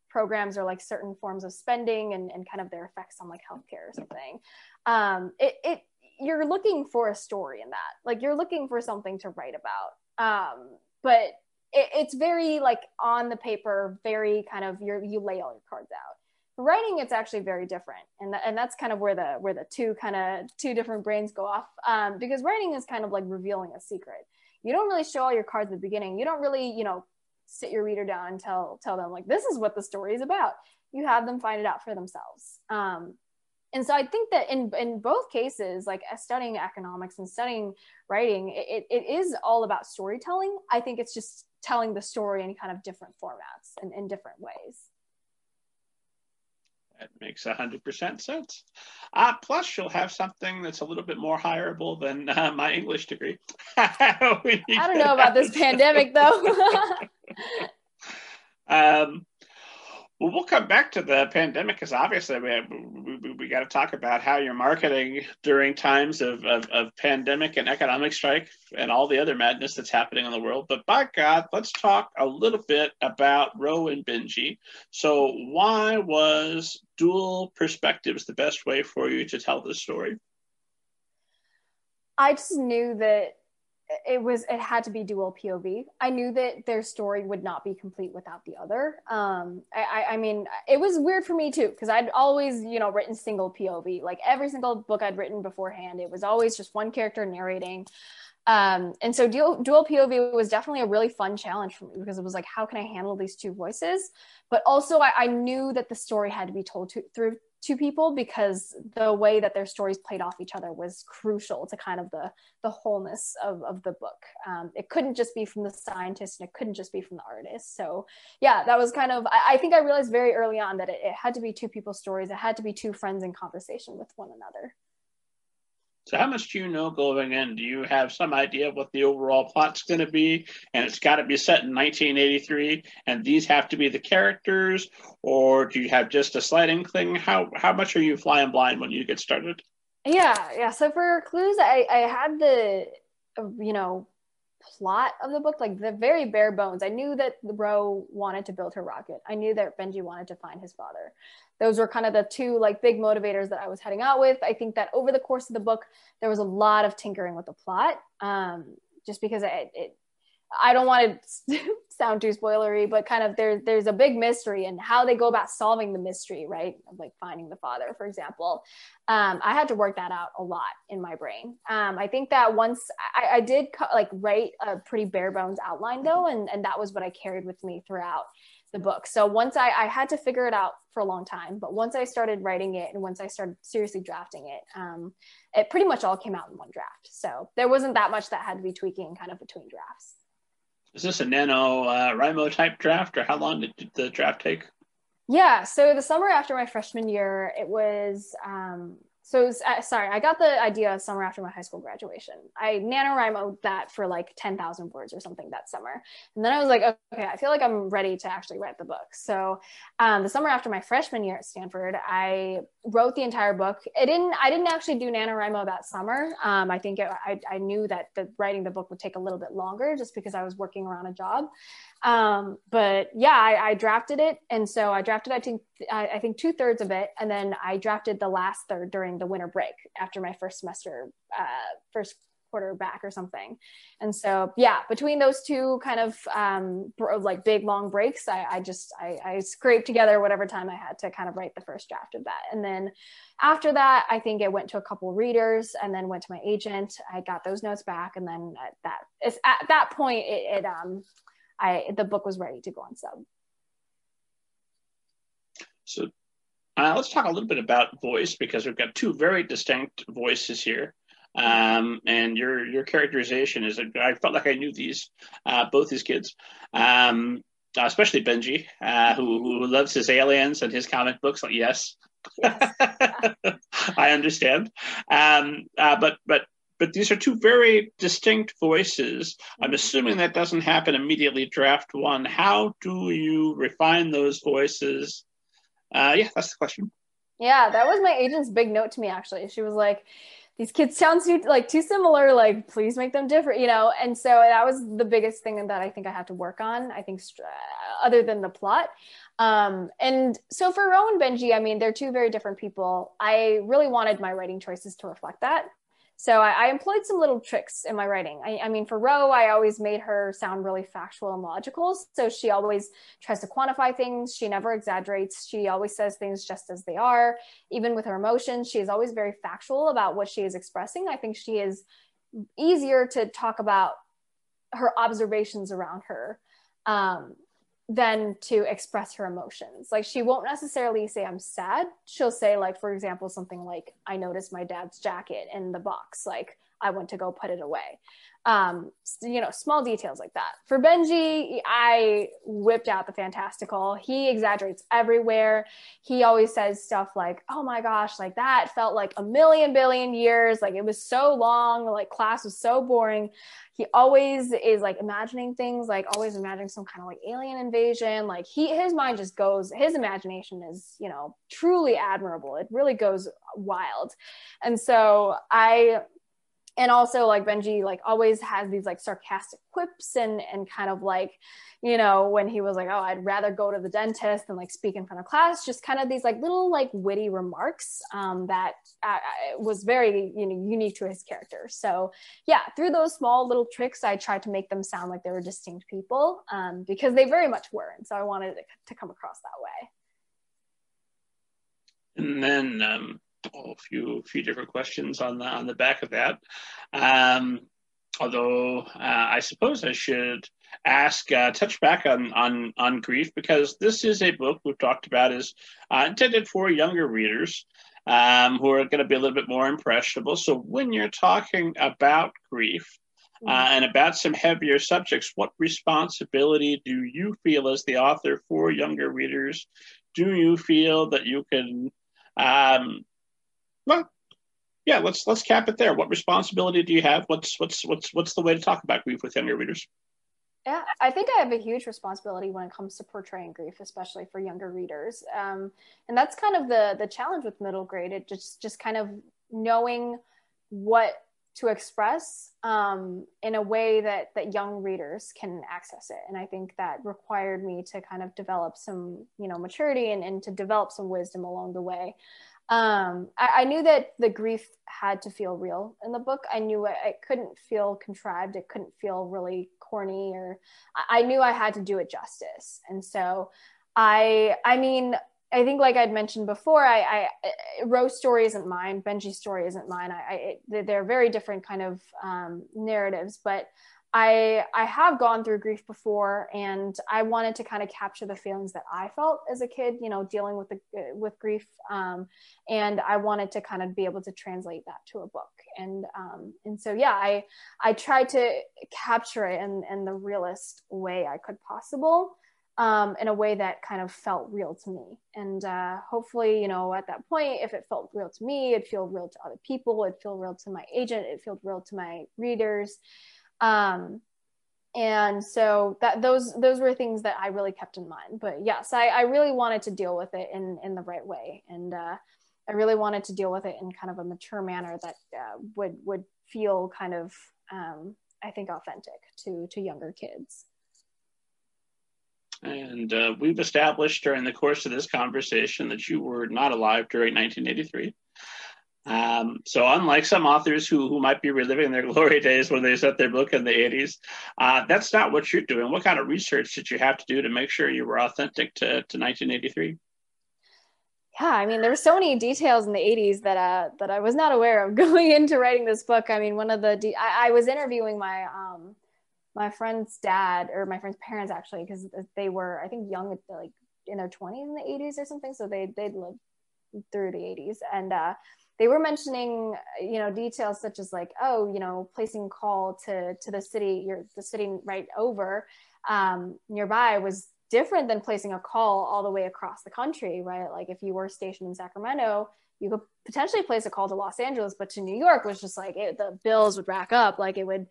programs or like certain forms of spending and, and kind of their effects on like healthcare or something. Um, it, it, you're looking for a story in that. Like, you're looking for something to write about. Um, but it, it's very like on the paper, very kind of you you lay all your cards out. writing, it's actually very different, and th- and that's kind of where the where the two kind of two different brains go off. Um, because writing is kind of like revealing a secret. You don't really show all your cards at the beginning. You don't really you know sit your reader down and tell tell them like this is what the story is about. You have them find it out for themselves. Um, and so I think that in in both cases, like studying economics and studying writing, it, it is all about storytelling. I think it's just telling the story in kind of different formats and in different ways. That makes 100% sense. Uh, plus, you'll have something that's a little bit more hireable than uh, my English degree. (laughs) I don't know about this pandemic, though. (laughs) um, well, we'll come back to the pandemic because obviously we, have, we, we, got to talk about how you're marketing during times of, of, of, pandemic and economic strike and all the other madness that's happening in the world. But by God, let's talk a little bit about Ro and Benji. So, why was dual perspectives the best way for you to tell this story? I just knew that it was it had to be dual POV. I knew that their story would not be complete without the other. Um, I, I mean, it was weird for me too because I'd always you know written single POV. Like every single book I'd written beforehand, it was always just one character narrating. Um, and so dual, dual POV was definitely a really fun challenge for me because it was like, how can I handle these two voices? But also, I, I knew that the story had to be told to, through two people because the way that their stories played off each other was crucial to kind of the the wholeness of, of the book. Um, it couldn't just be from the scientist and it couldn't just be from the artist. So yeah that was kind of i, I think i realized very early on that it, it had to be two people's stories. It had to be two friends in conversation with one another so, how much do you know going in? Do you have some idea of what the overall plot's going to be? And it's got to be set in 1983, and these have to be the characters, or do you have just a slight inkling? How how much are you flying blind when you get started? Yeah, yeah. So for clues, I I had the you know plot of the book, like the very bare bones. I knew that Ro wanted to build her rocket. I knew that Benji wanted to find his father those were kind of the two like big motivators that I was heading out with. I think that over the course of the book, there was a lot of tinkering with the plot, um, just because it, it I don't want to (laughs) sound too spoilery, but kind of there's there's a big mystery and how they go about solving the mystery, right? Like finding the father, for example. Um, I had to work that out a lot in my brain. Um, I think that once I, I did like write a pretty bare bones outline though, and and that was what I carried with me throughout the book. So once I, I had to figure it out for a long time, but once I started writing it and once I started seriously drafting it, um, it pretty much all came out in one draft. So there wasn't that much that had to be tweaking kind of between drafts. Is this a nano uh, type draft or how long did the draft take? Yeah, so the summer after my freshman year, it was um, so uh, sorry, I got the idea summer after my high school graduation. I NaNoWriMo that for like 10,000 words or something that summer. And then I was like, okay, I feel like I'm ready to actually write the book. So um, the summer after my freshman year at Stanford, I wrote the entire book. It didn't, I didn't actually do NaNoWriMo that summer. Um, I think it, I, I knew that the writing the book would take a little bit longer just because I was working around a job. Um, but yeah, I, I, drafted it, and so I drafted I think I, I think two thirds of it, and then I drafted the last third during the winter break after my first semester, uh, first quarter back or something. And so yeah, between those two kind of um, like big long breaks, I, I just I, I scraped together whatever time I had to kind of write the first draft of that, and then after that, I think it went to a couple readers, and then went to my agent. I got those notes back, and then at that at that point it, it um I the book was ready to go on sub. So uh, let's talk a little bit about voice because we've got two very distinct voices here. Um, and your your characterization is I felt like I knew these uh, both these kids, um, especially Benji, uh, who who loves his aliens and his comic books. Like yes, yes. (laughs) I understand. Um, uh, but but but these are two very distinct voices. I'm assuming that doesn't happen immediately draft one. How do you refine those voices? Uh, yeah, that's the question. Yeah, that was my agent's big note to me actually. She was like, these kids sound too like too similar like please make them different you know and so that was the biggest thing that i think i had to work on i think uh, other than the plot um, and so for Ro and Benji, I mean, they're two very different people. I really wanted my writing choices to reflect that. So I, I, employed some little tricks in my writing. I, I, mean, for Ro, I always made her sound really factual and logical. So she always tries to quantify things. She never exaggerates. She always says things just as they are. Even with her emotions, she is always very factual about what she is expressing. I think she is easier to talk about her observations around her. Um, than to express her emotions. Like she won't necessarily say I'm sad. She'll say like for example something like I noticed my dad's jacket in the box like I went to go put it away um, you know, small details like that. For Benji, I whipped out the fantastical. He exaggerates everywhere. He always says stuff like, oh my gosh, like that felt like a million billion years. Like it was so long. Like class was so boring. He always is like imagining things, like always imagining some kind of like alien invasion. Like he, his mind just goes, his imagination is, you know, truly admirable. It really goes wild. And so I, and also like benji like always has these like sarcastic quips and and kind of like you know when he was like oh i'd rather go to the dentist than like speak in front of class just kind of these like little like witty remarks um, that uh, uh, was very you know unique to his character. So yeah through those small little tricks i tried to make them sound like they were distinct people um, because they very much were. And so i wanted it to come across that way. And then um, a few few different questions on the on the back of that. Um, although uh, I suppose I should ask uh, touch back on on on grief because this is a book we've talked about is uh, intended for younger readers um, who are going to be a little bit more impressionable. So when you're talking about grief. Uh, mm-hmm. and about some heavier subjects, what responsibility do you feel as the author for younger readers? Do you feel that you can um, well, yeah, let's let's cap it there. What responsibility do you have? What's what's what's what's the way to talk about grief with younger readers? Yeah, I think I have a huge responsibility when it comes to portraying grief, especially for younger readers. Um, and that's kind of the the challenge with middle grade. It just just kind of knowing what to express um, in a way that that young readers can access it. And I think that required me to kind of develop some you know maturity and, and to develop some wisdom along the way um, I, I, knew that the grief had to feel real in the book. I knew it, it couldn't feel contrived. It couldn't feel really corny or I, I knew I had to do it justice. And so I, I mean, I think like I'd mentioned before, I, I Ro's story isn't mine. Benji's story isn't mine. I, I they're very different kind of um, narratives, but I I have gone through grief before, and I wanted to kind of capture the feelings that I felt as a kid, you know, dealing with the with grief, um, and I wanted to kind of be able to translate that to a book, and um, and so yeah, I I tried to capture it in in the realest way I could possible. Um, in a way that kind of felt real to me. And uh, hopefully, you know, at that point, if it felt real to me, it'd feel real to other people, it'd feel real to my agent, it felt real to my readers. Um, and so that those those were things that I really kept in mind. But yes, I, I really wanted to deal with it in in the right way, and uh, I really wanted to deal with it in kind of a mature manner that uh, would would feel kind of um, I think authentic to to younger kids. And uh, we've established during the course of this conversation that you were not alive during 1983. Um, so unlike some authors who, who might be reliving their (laughs) glory days when they set their book in the 80s, uh, that's not what you're doing. What kind of research did you have to do to make sure you were authentic to, to 1983? Yeah, I mean, there were so many details in the 80s that uh, that I was not aware of (laughs) going into writing this book. I mean, one of the de- I, I, was interviewing my um, my friend's dad or my friend's parents actually because they were I think young like in their 20s in the 80s or something, so they they'd lived through the 80s and uh, they were mentioning you know details such as like oh you know placing call to to the city you're the city right over um, nearby was different than placing a call all the way across the country right? Like if you were stationed in sacramento you could potentially place a call to los angeles but to new york was just like it, the bills would rack up like it would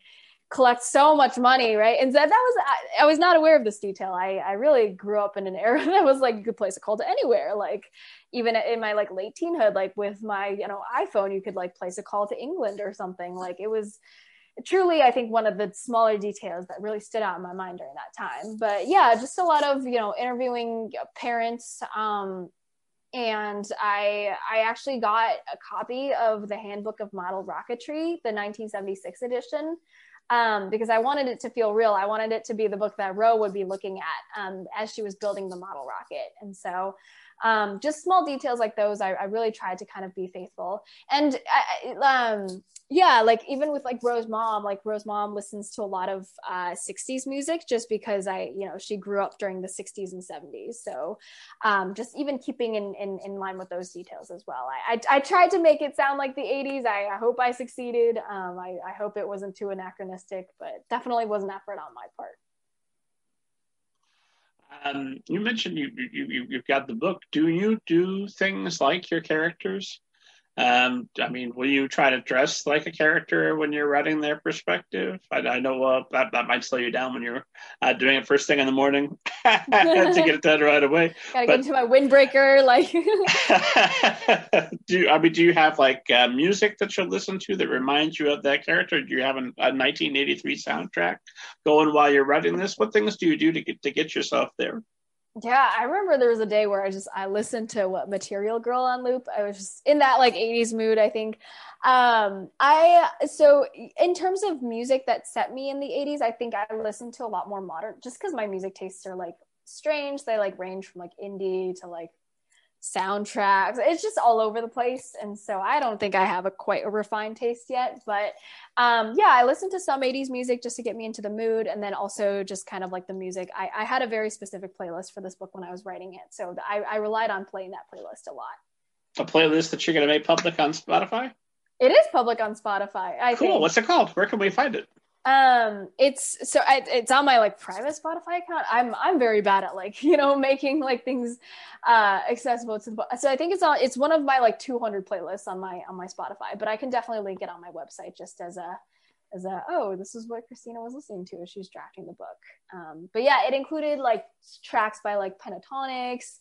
collect so much money, right? And that, that was I, I, was not aware of this detail. I I really grew up in an era (laughs) that was like you could place a call to anywhere. Like even in my like late teenhood, like with my you know iPhone, you could like place a call to England or something. Like it was truly I think one of the smaller details that really stood out in my mind during that time. But yeah, just a lot of you know interviewing parents. Um, and I I actually got a copy of the Handbook of Model Rocketry, the 1976 edition um, because I wanted it to feel real. I wanted it to be the book that Ro would be looking at um, as she was building the model rocket. And so um, just small details like those, I, I, really tried to kind of be faithful. And um, yeah, like even with like Ro's mom, like Ro's mom listens to a lot of uh, 60s music just because I, you know, she grew up during the 60s and 70s. So um, just even keeping in, in, in line with those details as well. I, I, I tried to make it sound like the 80s. I, I hope I succeeded. Um, I, I hope it wasn't too anachronistic, but definitely was an effort on my part. Um, you mentioned you, you, you, you've got the book. Do you do things like your characters? Um, I mean, will you try to dress like a character when you're writing their perspective? I, I know uh, that, that might slow you down when you're uh, doing it first thing in the morning (laughs) to get it done right away. Gotta but, get into my windbreaker, like. (laughs) do you, I mean, do you have like uh, music that you listen to that reminds you of that character? Do you have an, a 1983 soundtrack going while you're writing this? What things do you do to get to get yourself there? Yeah, I remember there was a day where I just I listened to what Material Girl on loop. I was just in that like 80s mood, I think. Um I so in terms of music that set me in the 80s, I think I listened to a lot more modern just cuz my music tastes are like strange. They like range from like indie to like soundtracks. It's just all over the place. And so I don't think I have a quite a refined taste yet. But um, yeah, I listened to some 80s music just to get me into the mood. And then also just kind of like the music. I, I had a very specific playlist for this book when I was writing it. So I, I relied on playing that playlist a lot. A playlist that you're going to make public on Spotify? It is public on Spotify. I cool. Think. What's it called? Where can we find it? Um it's so I, it's on my like private spotify account. I'm i'm very bad at like (laughs) you know making like things uh accessible to the so i think it's on it's one of my like 200 playlists on my on my spotify but i can definitely link it on my website just as a as a oh this is what christina was listening to as she's drafting the book. Um but yeah it included like tracks by like Pentatonix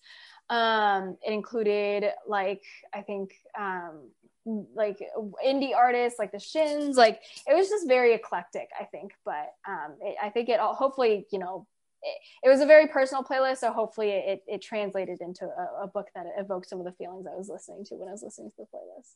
um it included like i think um like indie artists like the shins like it was just very eclectic i think but um it, i think it all hopefully you know it, it, was a very personal playlist so hopefully it, it translated into a, a book that evoked some of the feelings i was listening to when i was listening to the playlist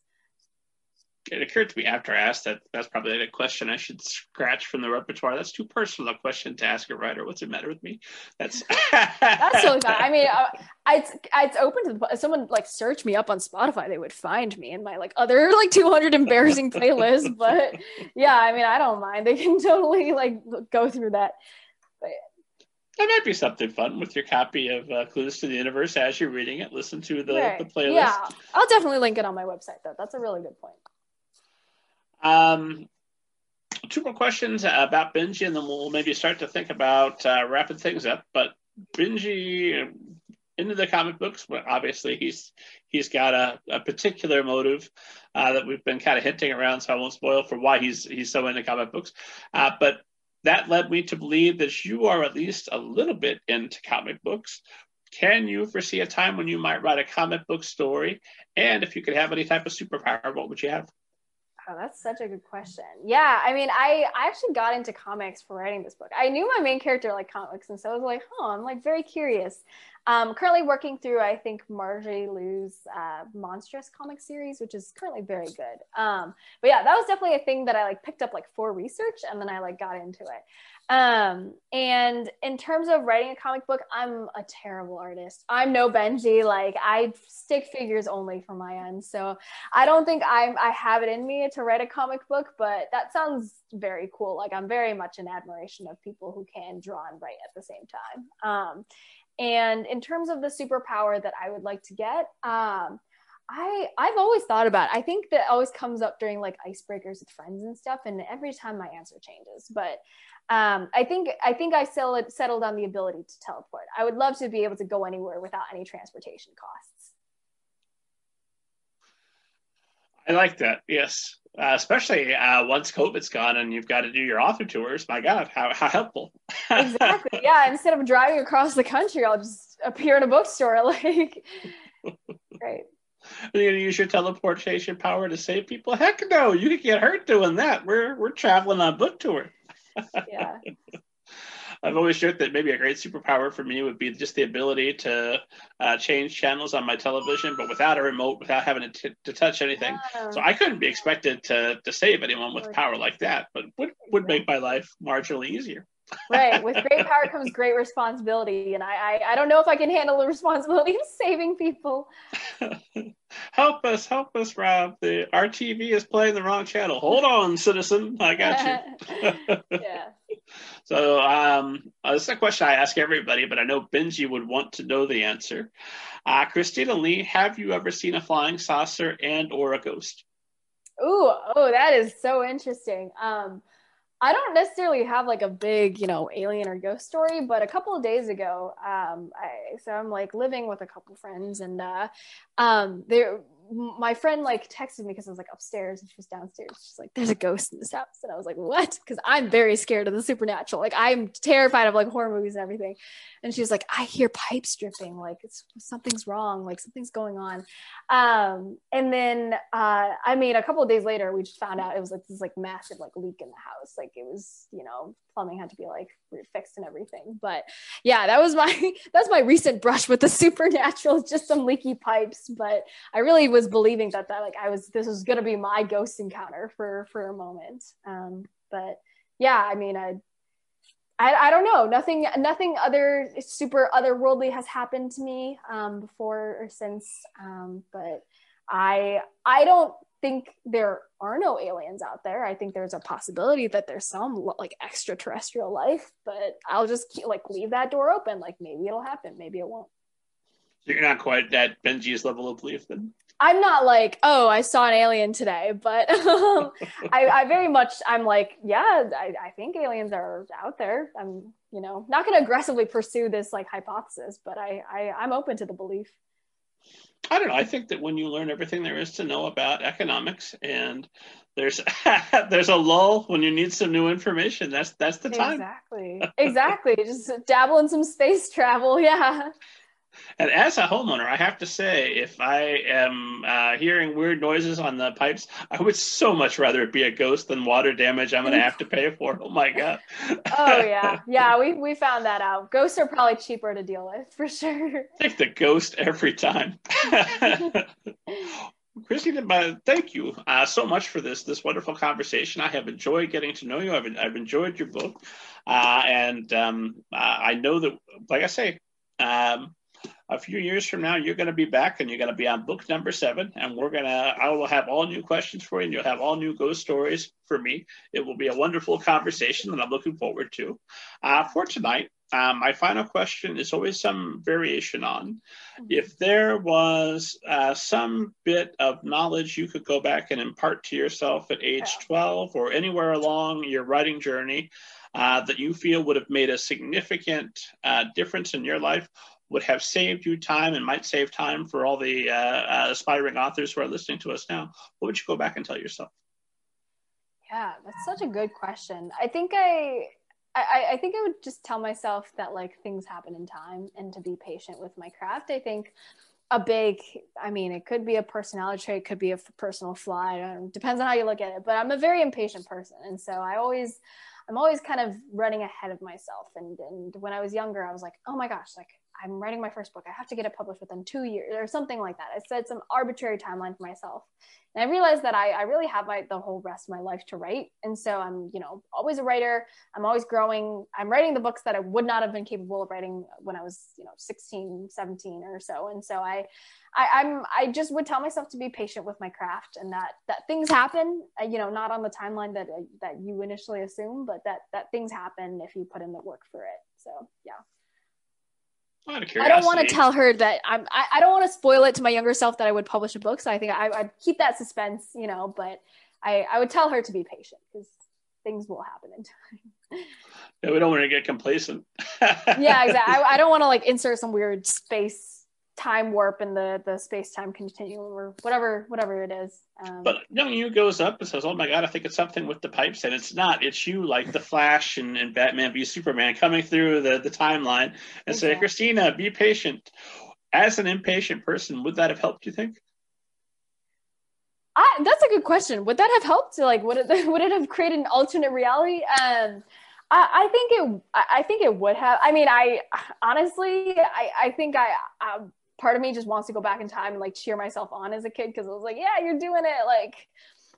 it occurred to me after I asked that that's probably a question I should scratch from the repertoire. That's too personal a question to ask a writer. What's the matter with me? That's (laughs) that's totally fine. I mean, uh, (laughs) it's it's open to the, someone like search me up on Spotify, they would find me in my like other like 200 embarrassing (laughs) playlists. But yeah, I mean, I don't mind. They can totally like go through that. But, that might be something fun with your copy of uh, Clues to the Universe as you're reading it. Listen to the, right. the playlist. Yeah, I'll definitely link it on my website though. That's a really good point. Um, two more questions about Benji, and then we'll maybe start to think about uh, wrapping things up. But Benji into the comic books, obviously he's he's got a, a particular motive uh, that we've been kind of hinting around, so I won't spoil for why he's he's so into comic books. Uh, but that led me to believe that you are at least a little bit into comic books. Can you foresee a time when you might write a comic book story? And if you could have any type of superpower, what would you have? Oh, that's such a good question. Yeah, I mean, I I actually got into comics for writing this book. I knew my main character liked comics, and so I was like, huh, I'm like very curious. Um, currently working through, I think Marjorie Liu's uh, Monstress comic series, which is currently very good. Um, but yeah, that was definitely a thing that I like picked up like for research, and then I like got into it. Um, and in terms of writing a comic book, I'm a terrible artist. I'm no Benji. Like I stick figures only for my end. So I don't think I'm, I have it in me to write a comic book, but that sounds very cool. Like I'm very much in admiration of people who can draw and write at the same time. Um, and in terms of the superpower that I would like to get, um, I I've always thought about. It. I think that always comes up during like icebreakers with friends and stuff, and every time my answer changes. But um, I think I think I settled settled on the ability to teleport. I would love to be able to go anywhere without any transportation costs. I like that. Yes, uh, especially uh, once COVID's gone and you've got to do your author tours. My God, how how helpful! (laughs) exactly. Yeah. Instead of driving across the country, I'll just appear in a bookstore. (laughs) Like, great. Are you gonna use your teleportation power to save people? Heck no! You could get hurt doing that. We're we're traveling on book tour (laughs) yeah. I've always joked that maybe a great superpower for me would be just the ability to uh, change channels on my television, but without a remote, without having to, t- to touch anything. So I couldn't be expected to, to save anyone with power like that, but would, would make my life marginally easier right. With (laughs) great power comes great responsibility. And I, I, I, don't know if I can handle the responsibility of saving people. (laughs) help us, help us, Rob. The our TV is playing the wrong channel. Hold on, citizen. I got you. (laughs) yeah. So um, uh, this is a question I ask everybody, but I know Benji would want to know the answer. Uh, Christina Li, have you ever seen a flying saucer and or a ghost? Ooh, oh, that is so interesting. Um, I don't necessarily have like a big, you know, alien or ghost story, but a couple of days ago, um, I so I'm like living with a couple friends, and uh, um, there my friend like texted me because I was like upstairs and she was downstairs. She's like, "There's a ghost in this house," and I was like, "What?" Because I'm very scared of the supernatural. Like I'm terrified of like horror movies and everything. And she was like, "I hear pipes dripping. Like it's something's wrong. Like something's going on." Um, and then uh, I mean, a couple of days later, we just found out it was like this like massive like leak in the house. Like it was, you know, plumbing had to be like fixed and everything. But yeah, that was my (laughs) that's my recent brush with the (laughs) supernatural. Just some leaky pipes, but I really was believing that that like I was this was gonna be my ghost encounter for for a moment. Um, but yeah, I mean, I, I, I don't know. Nothing, nothing other super otherworldly has happened to me um, before or since. Um, but I, I don't think there are no aliens out there. I think there's a possibility that there's some like extraterrestrial life, but I'll just keep, like leave that door open. Like maybe it'll happen, maybe it won't. You're not quite that Benji's level of belief then. I'm not like, oh, I saw an alien today, but (laughs) um, I, I, very much, I'm like, yeah, I, I, think aliens are out there. I'm, you know, not going to aggressively pursue this like hypothesis, but I, I, I'm open to the belief. I don't know. I think that when you learn everything there is to know about economics, and there's (laughs) there's a lull when you need some new information. That's that's the time. Exactly. exactly. Just dabble in some space travel. (laughs) Yeah. And as a homeowner, I have to say, if I am uh, hearing weird noises on the pipes, I would so much rather it be a ghost than water damage I'm going to have to pay for. Oh my god! (laughs) oh yeah, (laughs) yeah. We we found that out. Ghosts are probably cheaper to deal with for sure. Take the ghost every time. (laughs) Christine, thank you uh, so much for this this wonderful conversation. I have enjoyed getting to know you. I've I've enjoyed your book, uh, and um, uh, I know that, like I say. Um, a few years from now, you're going to be back and you're going to be on book number seven. And we're going to, I will have all new questions for you and you'll have all new ghost stories for me. It will be a wonderful conversation that I'm looking forward to. Uh, for tonight, um, my final question is always some variation on if there was uh, some bit of knowledge you could go back and impart to yourself at age 12 or anywhere along your writing journey uh, that you feel would have made a significant uh, difference in your life, would have saved you time and might save time for all the uh, uh, aspiring authors who are listening to us now, what would you go back and tell yourself? Yeah, that's such a good question. I think I, I, I think I would just tell myself that like things happen in time and to be patient with my craft. I think a big, I mean, it could be a personality trait, could be a personal flaw. depends on how you look at it. But I'm a very impatient person, and so I always, I'm always kind of running ahead of myself. And and when I was younger, I was like, oh my gosh, like I'm writing my first book. I have to get it published within two years or something like that. I set some arbitrary timeline for myself. And I realized that I, I really have my, the whole rest of my life to write. And so I'm, you know, always a writer. I'm always growing. I'm writing the books that I would not have been capable of writing when I was, you know, 16, 17 or so. And so I, I I'm, I just would tell myself to be patient with my craft and that, that things happen, uh, you know, not on the timeline that, that you initially assume, but that, that things happen if you put in the work for it. So yeah. I don't want to tell her that I'm. I, I don't want to spoil it to my younger self that I would publish a book. So I think I, would keep that suspense, you know. But I, I would tell her to be patient because things will happen in time. Yeah, we don't want to get complacent. yeah, exactly. (laughs) I, I don't want to like insert some weird space time warp and the the space time continuum or whatever whatever it is. Um, but young you goes up and says, "Oh my god, I think it's something with the pipes," and it's not. It's you, like the Flash and, and Batman v Superman, coming through the the timeline and exactly. say, "Christina, be patient." As an impatient person, would that have helped? You think? I, that's a good question. Would that have helped? Like, would it (laughs) would it have created an alternate reality? Um, I, I think it. I think it would have. I mean, I honestly, I, I think I, I part of me just wants to go back in time and like cheer myself on as a kid because I was like, yeah, you're doing it. Like,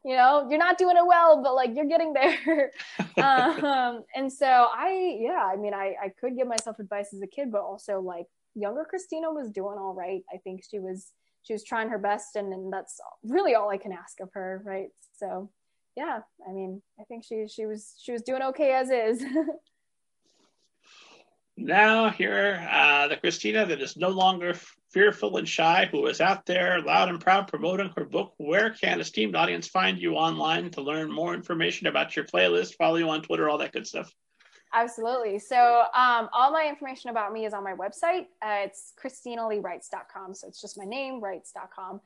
you know, you're not doing it well, but like you're getting there. (laughs) um, and so I, yeah, I mean, I, I could give myself advice as a kid, but also like younger Christina was doing all right. I think she was, she was trying her best and, and that's really all I can ask of her. Right. So yeah, I mean, I think she, she was, she was doing okay as is. (laughs) now here, uh, the Christina that is no longer fearful and shy, who is out there loud and proud promoting her book. Where can esteemed audience find you online to learn more information about your playlist, follow you on Twitter, all that good stuff? Absolutely. So um, all my information about me is on my website. Uh, it's christinaliwrites.com. So it's just my name, writes.com.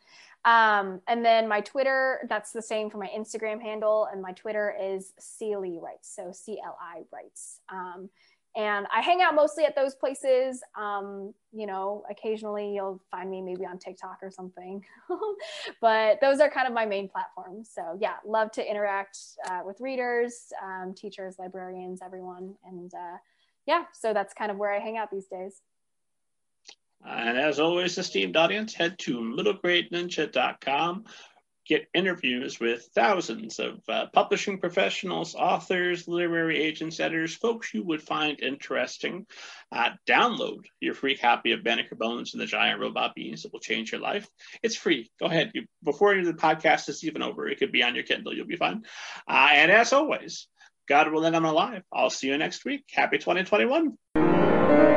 Um, and then my Twitter, that's the same for my Instagram handle. And my Twitter is Writes. So C L I Writes. Um, and I hang out mostly at those places. Um, you know, occasionally you'll find me maybe on TikTok or something, (laughs) but those are kind of my main platforms. So yeah, love to interact uh, with readers, um, teachers, librarians, everyone, and uh, yeah, so that's kind of where I hang out these days. And as always, esteemed audience, head to middlegradeninja.com get interviews with thousands of uh, publishing professionals, authors, literary agents, editors, folks you would find interesting. Uh, download your free copy of Banneker Bones and the Giant Robot Bees. It will change your life. It's free. Go ahead. You, before the podcast is even over, it could be on your Kindle. You'll be fine. Uh, and as always, God willing, I'm alive. I'll see you next week. Happy 2021.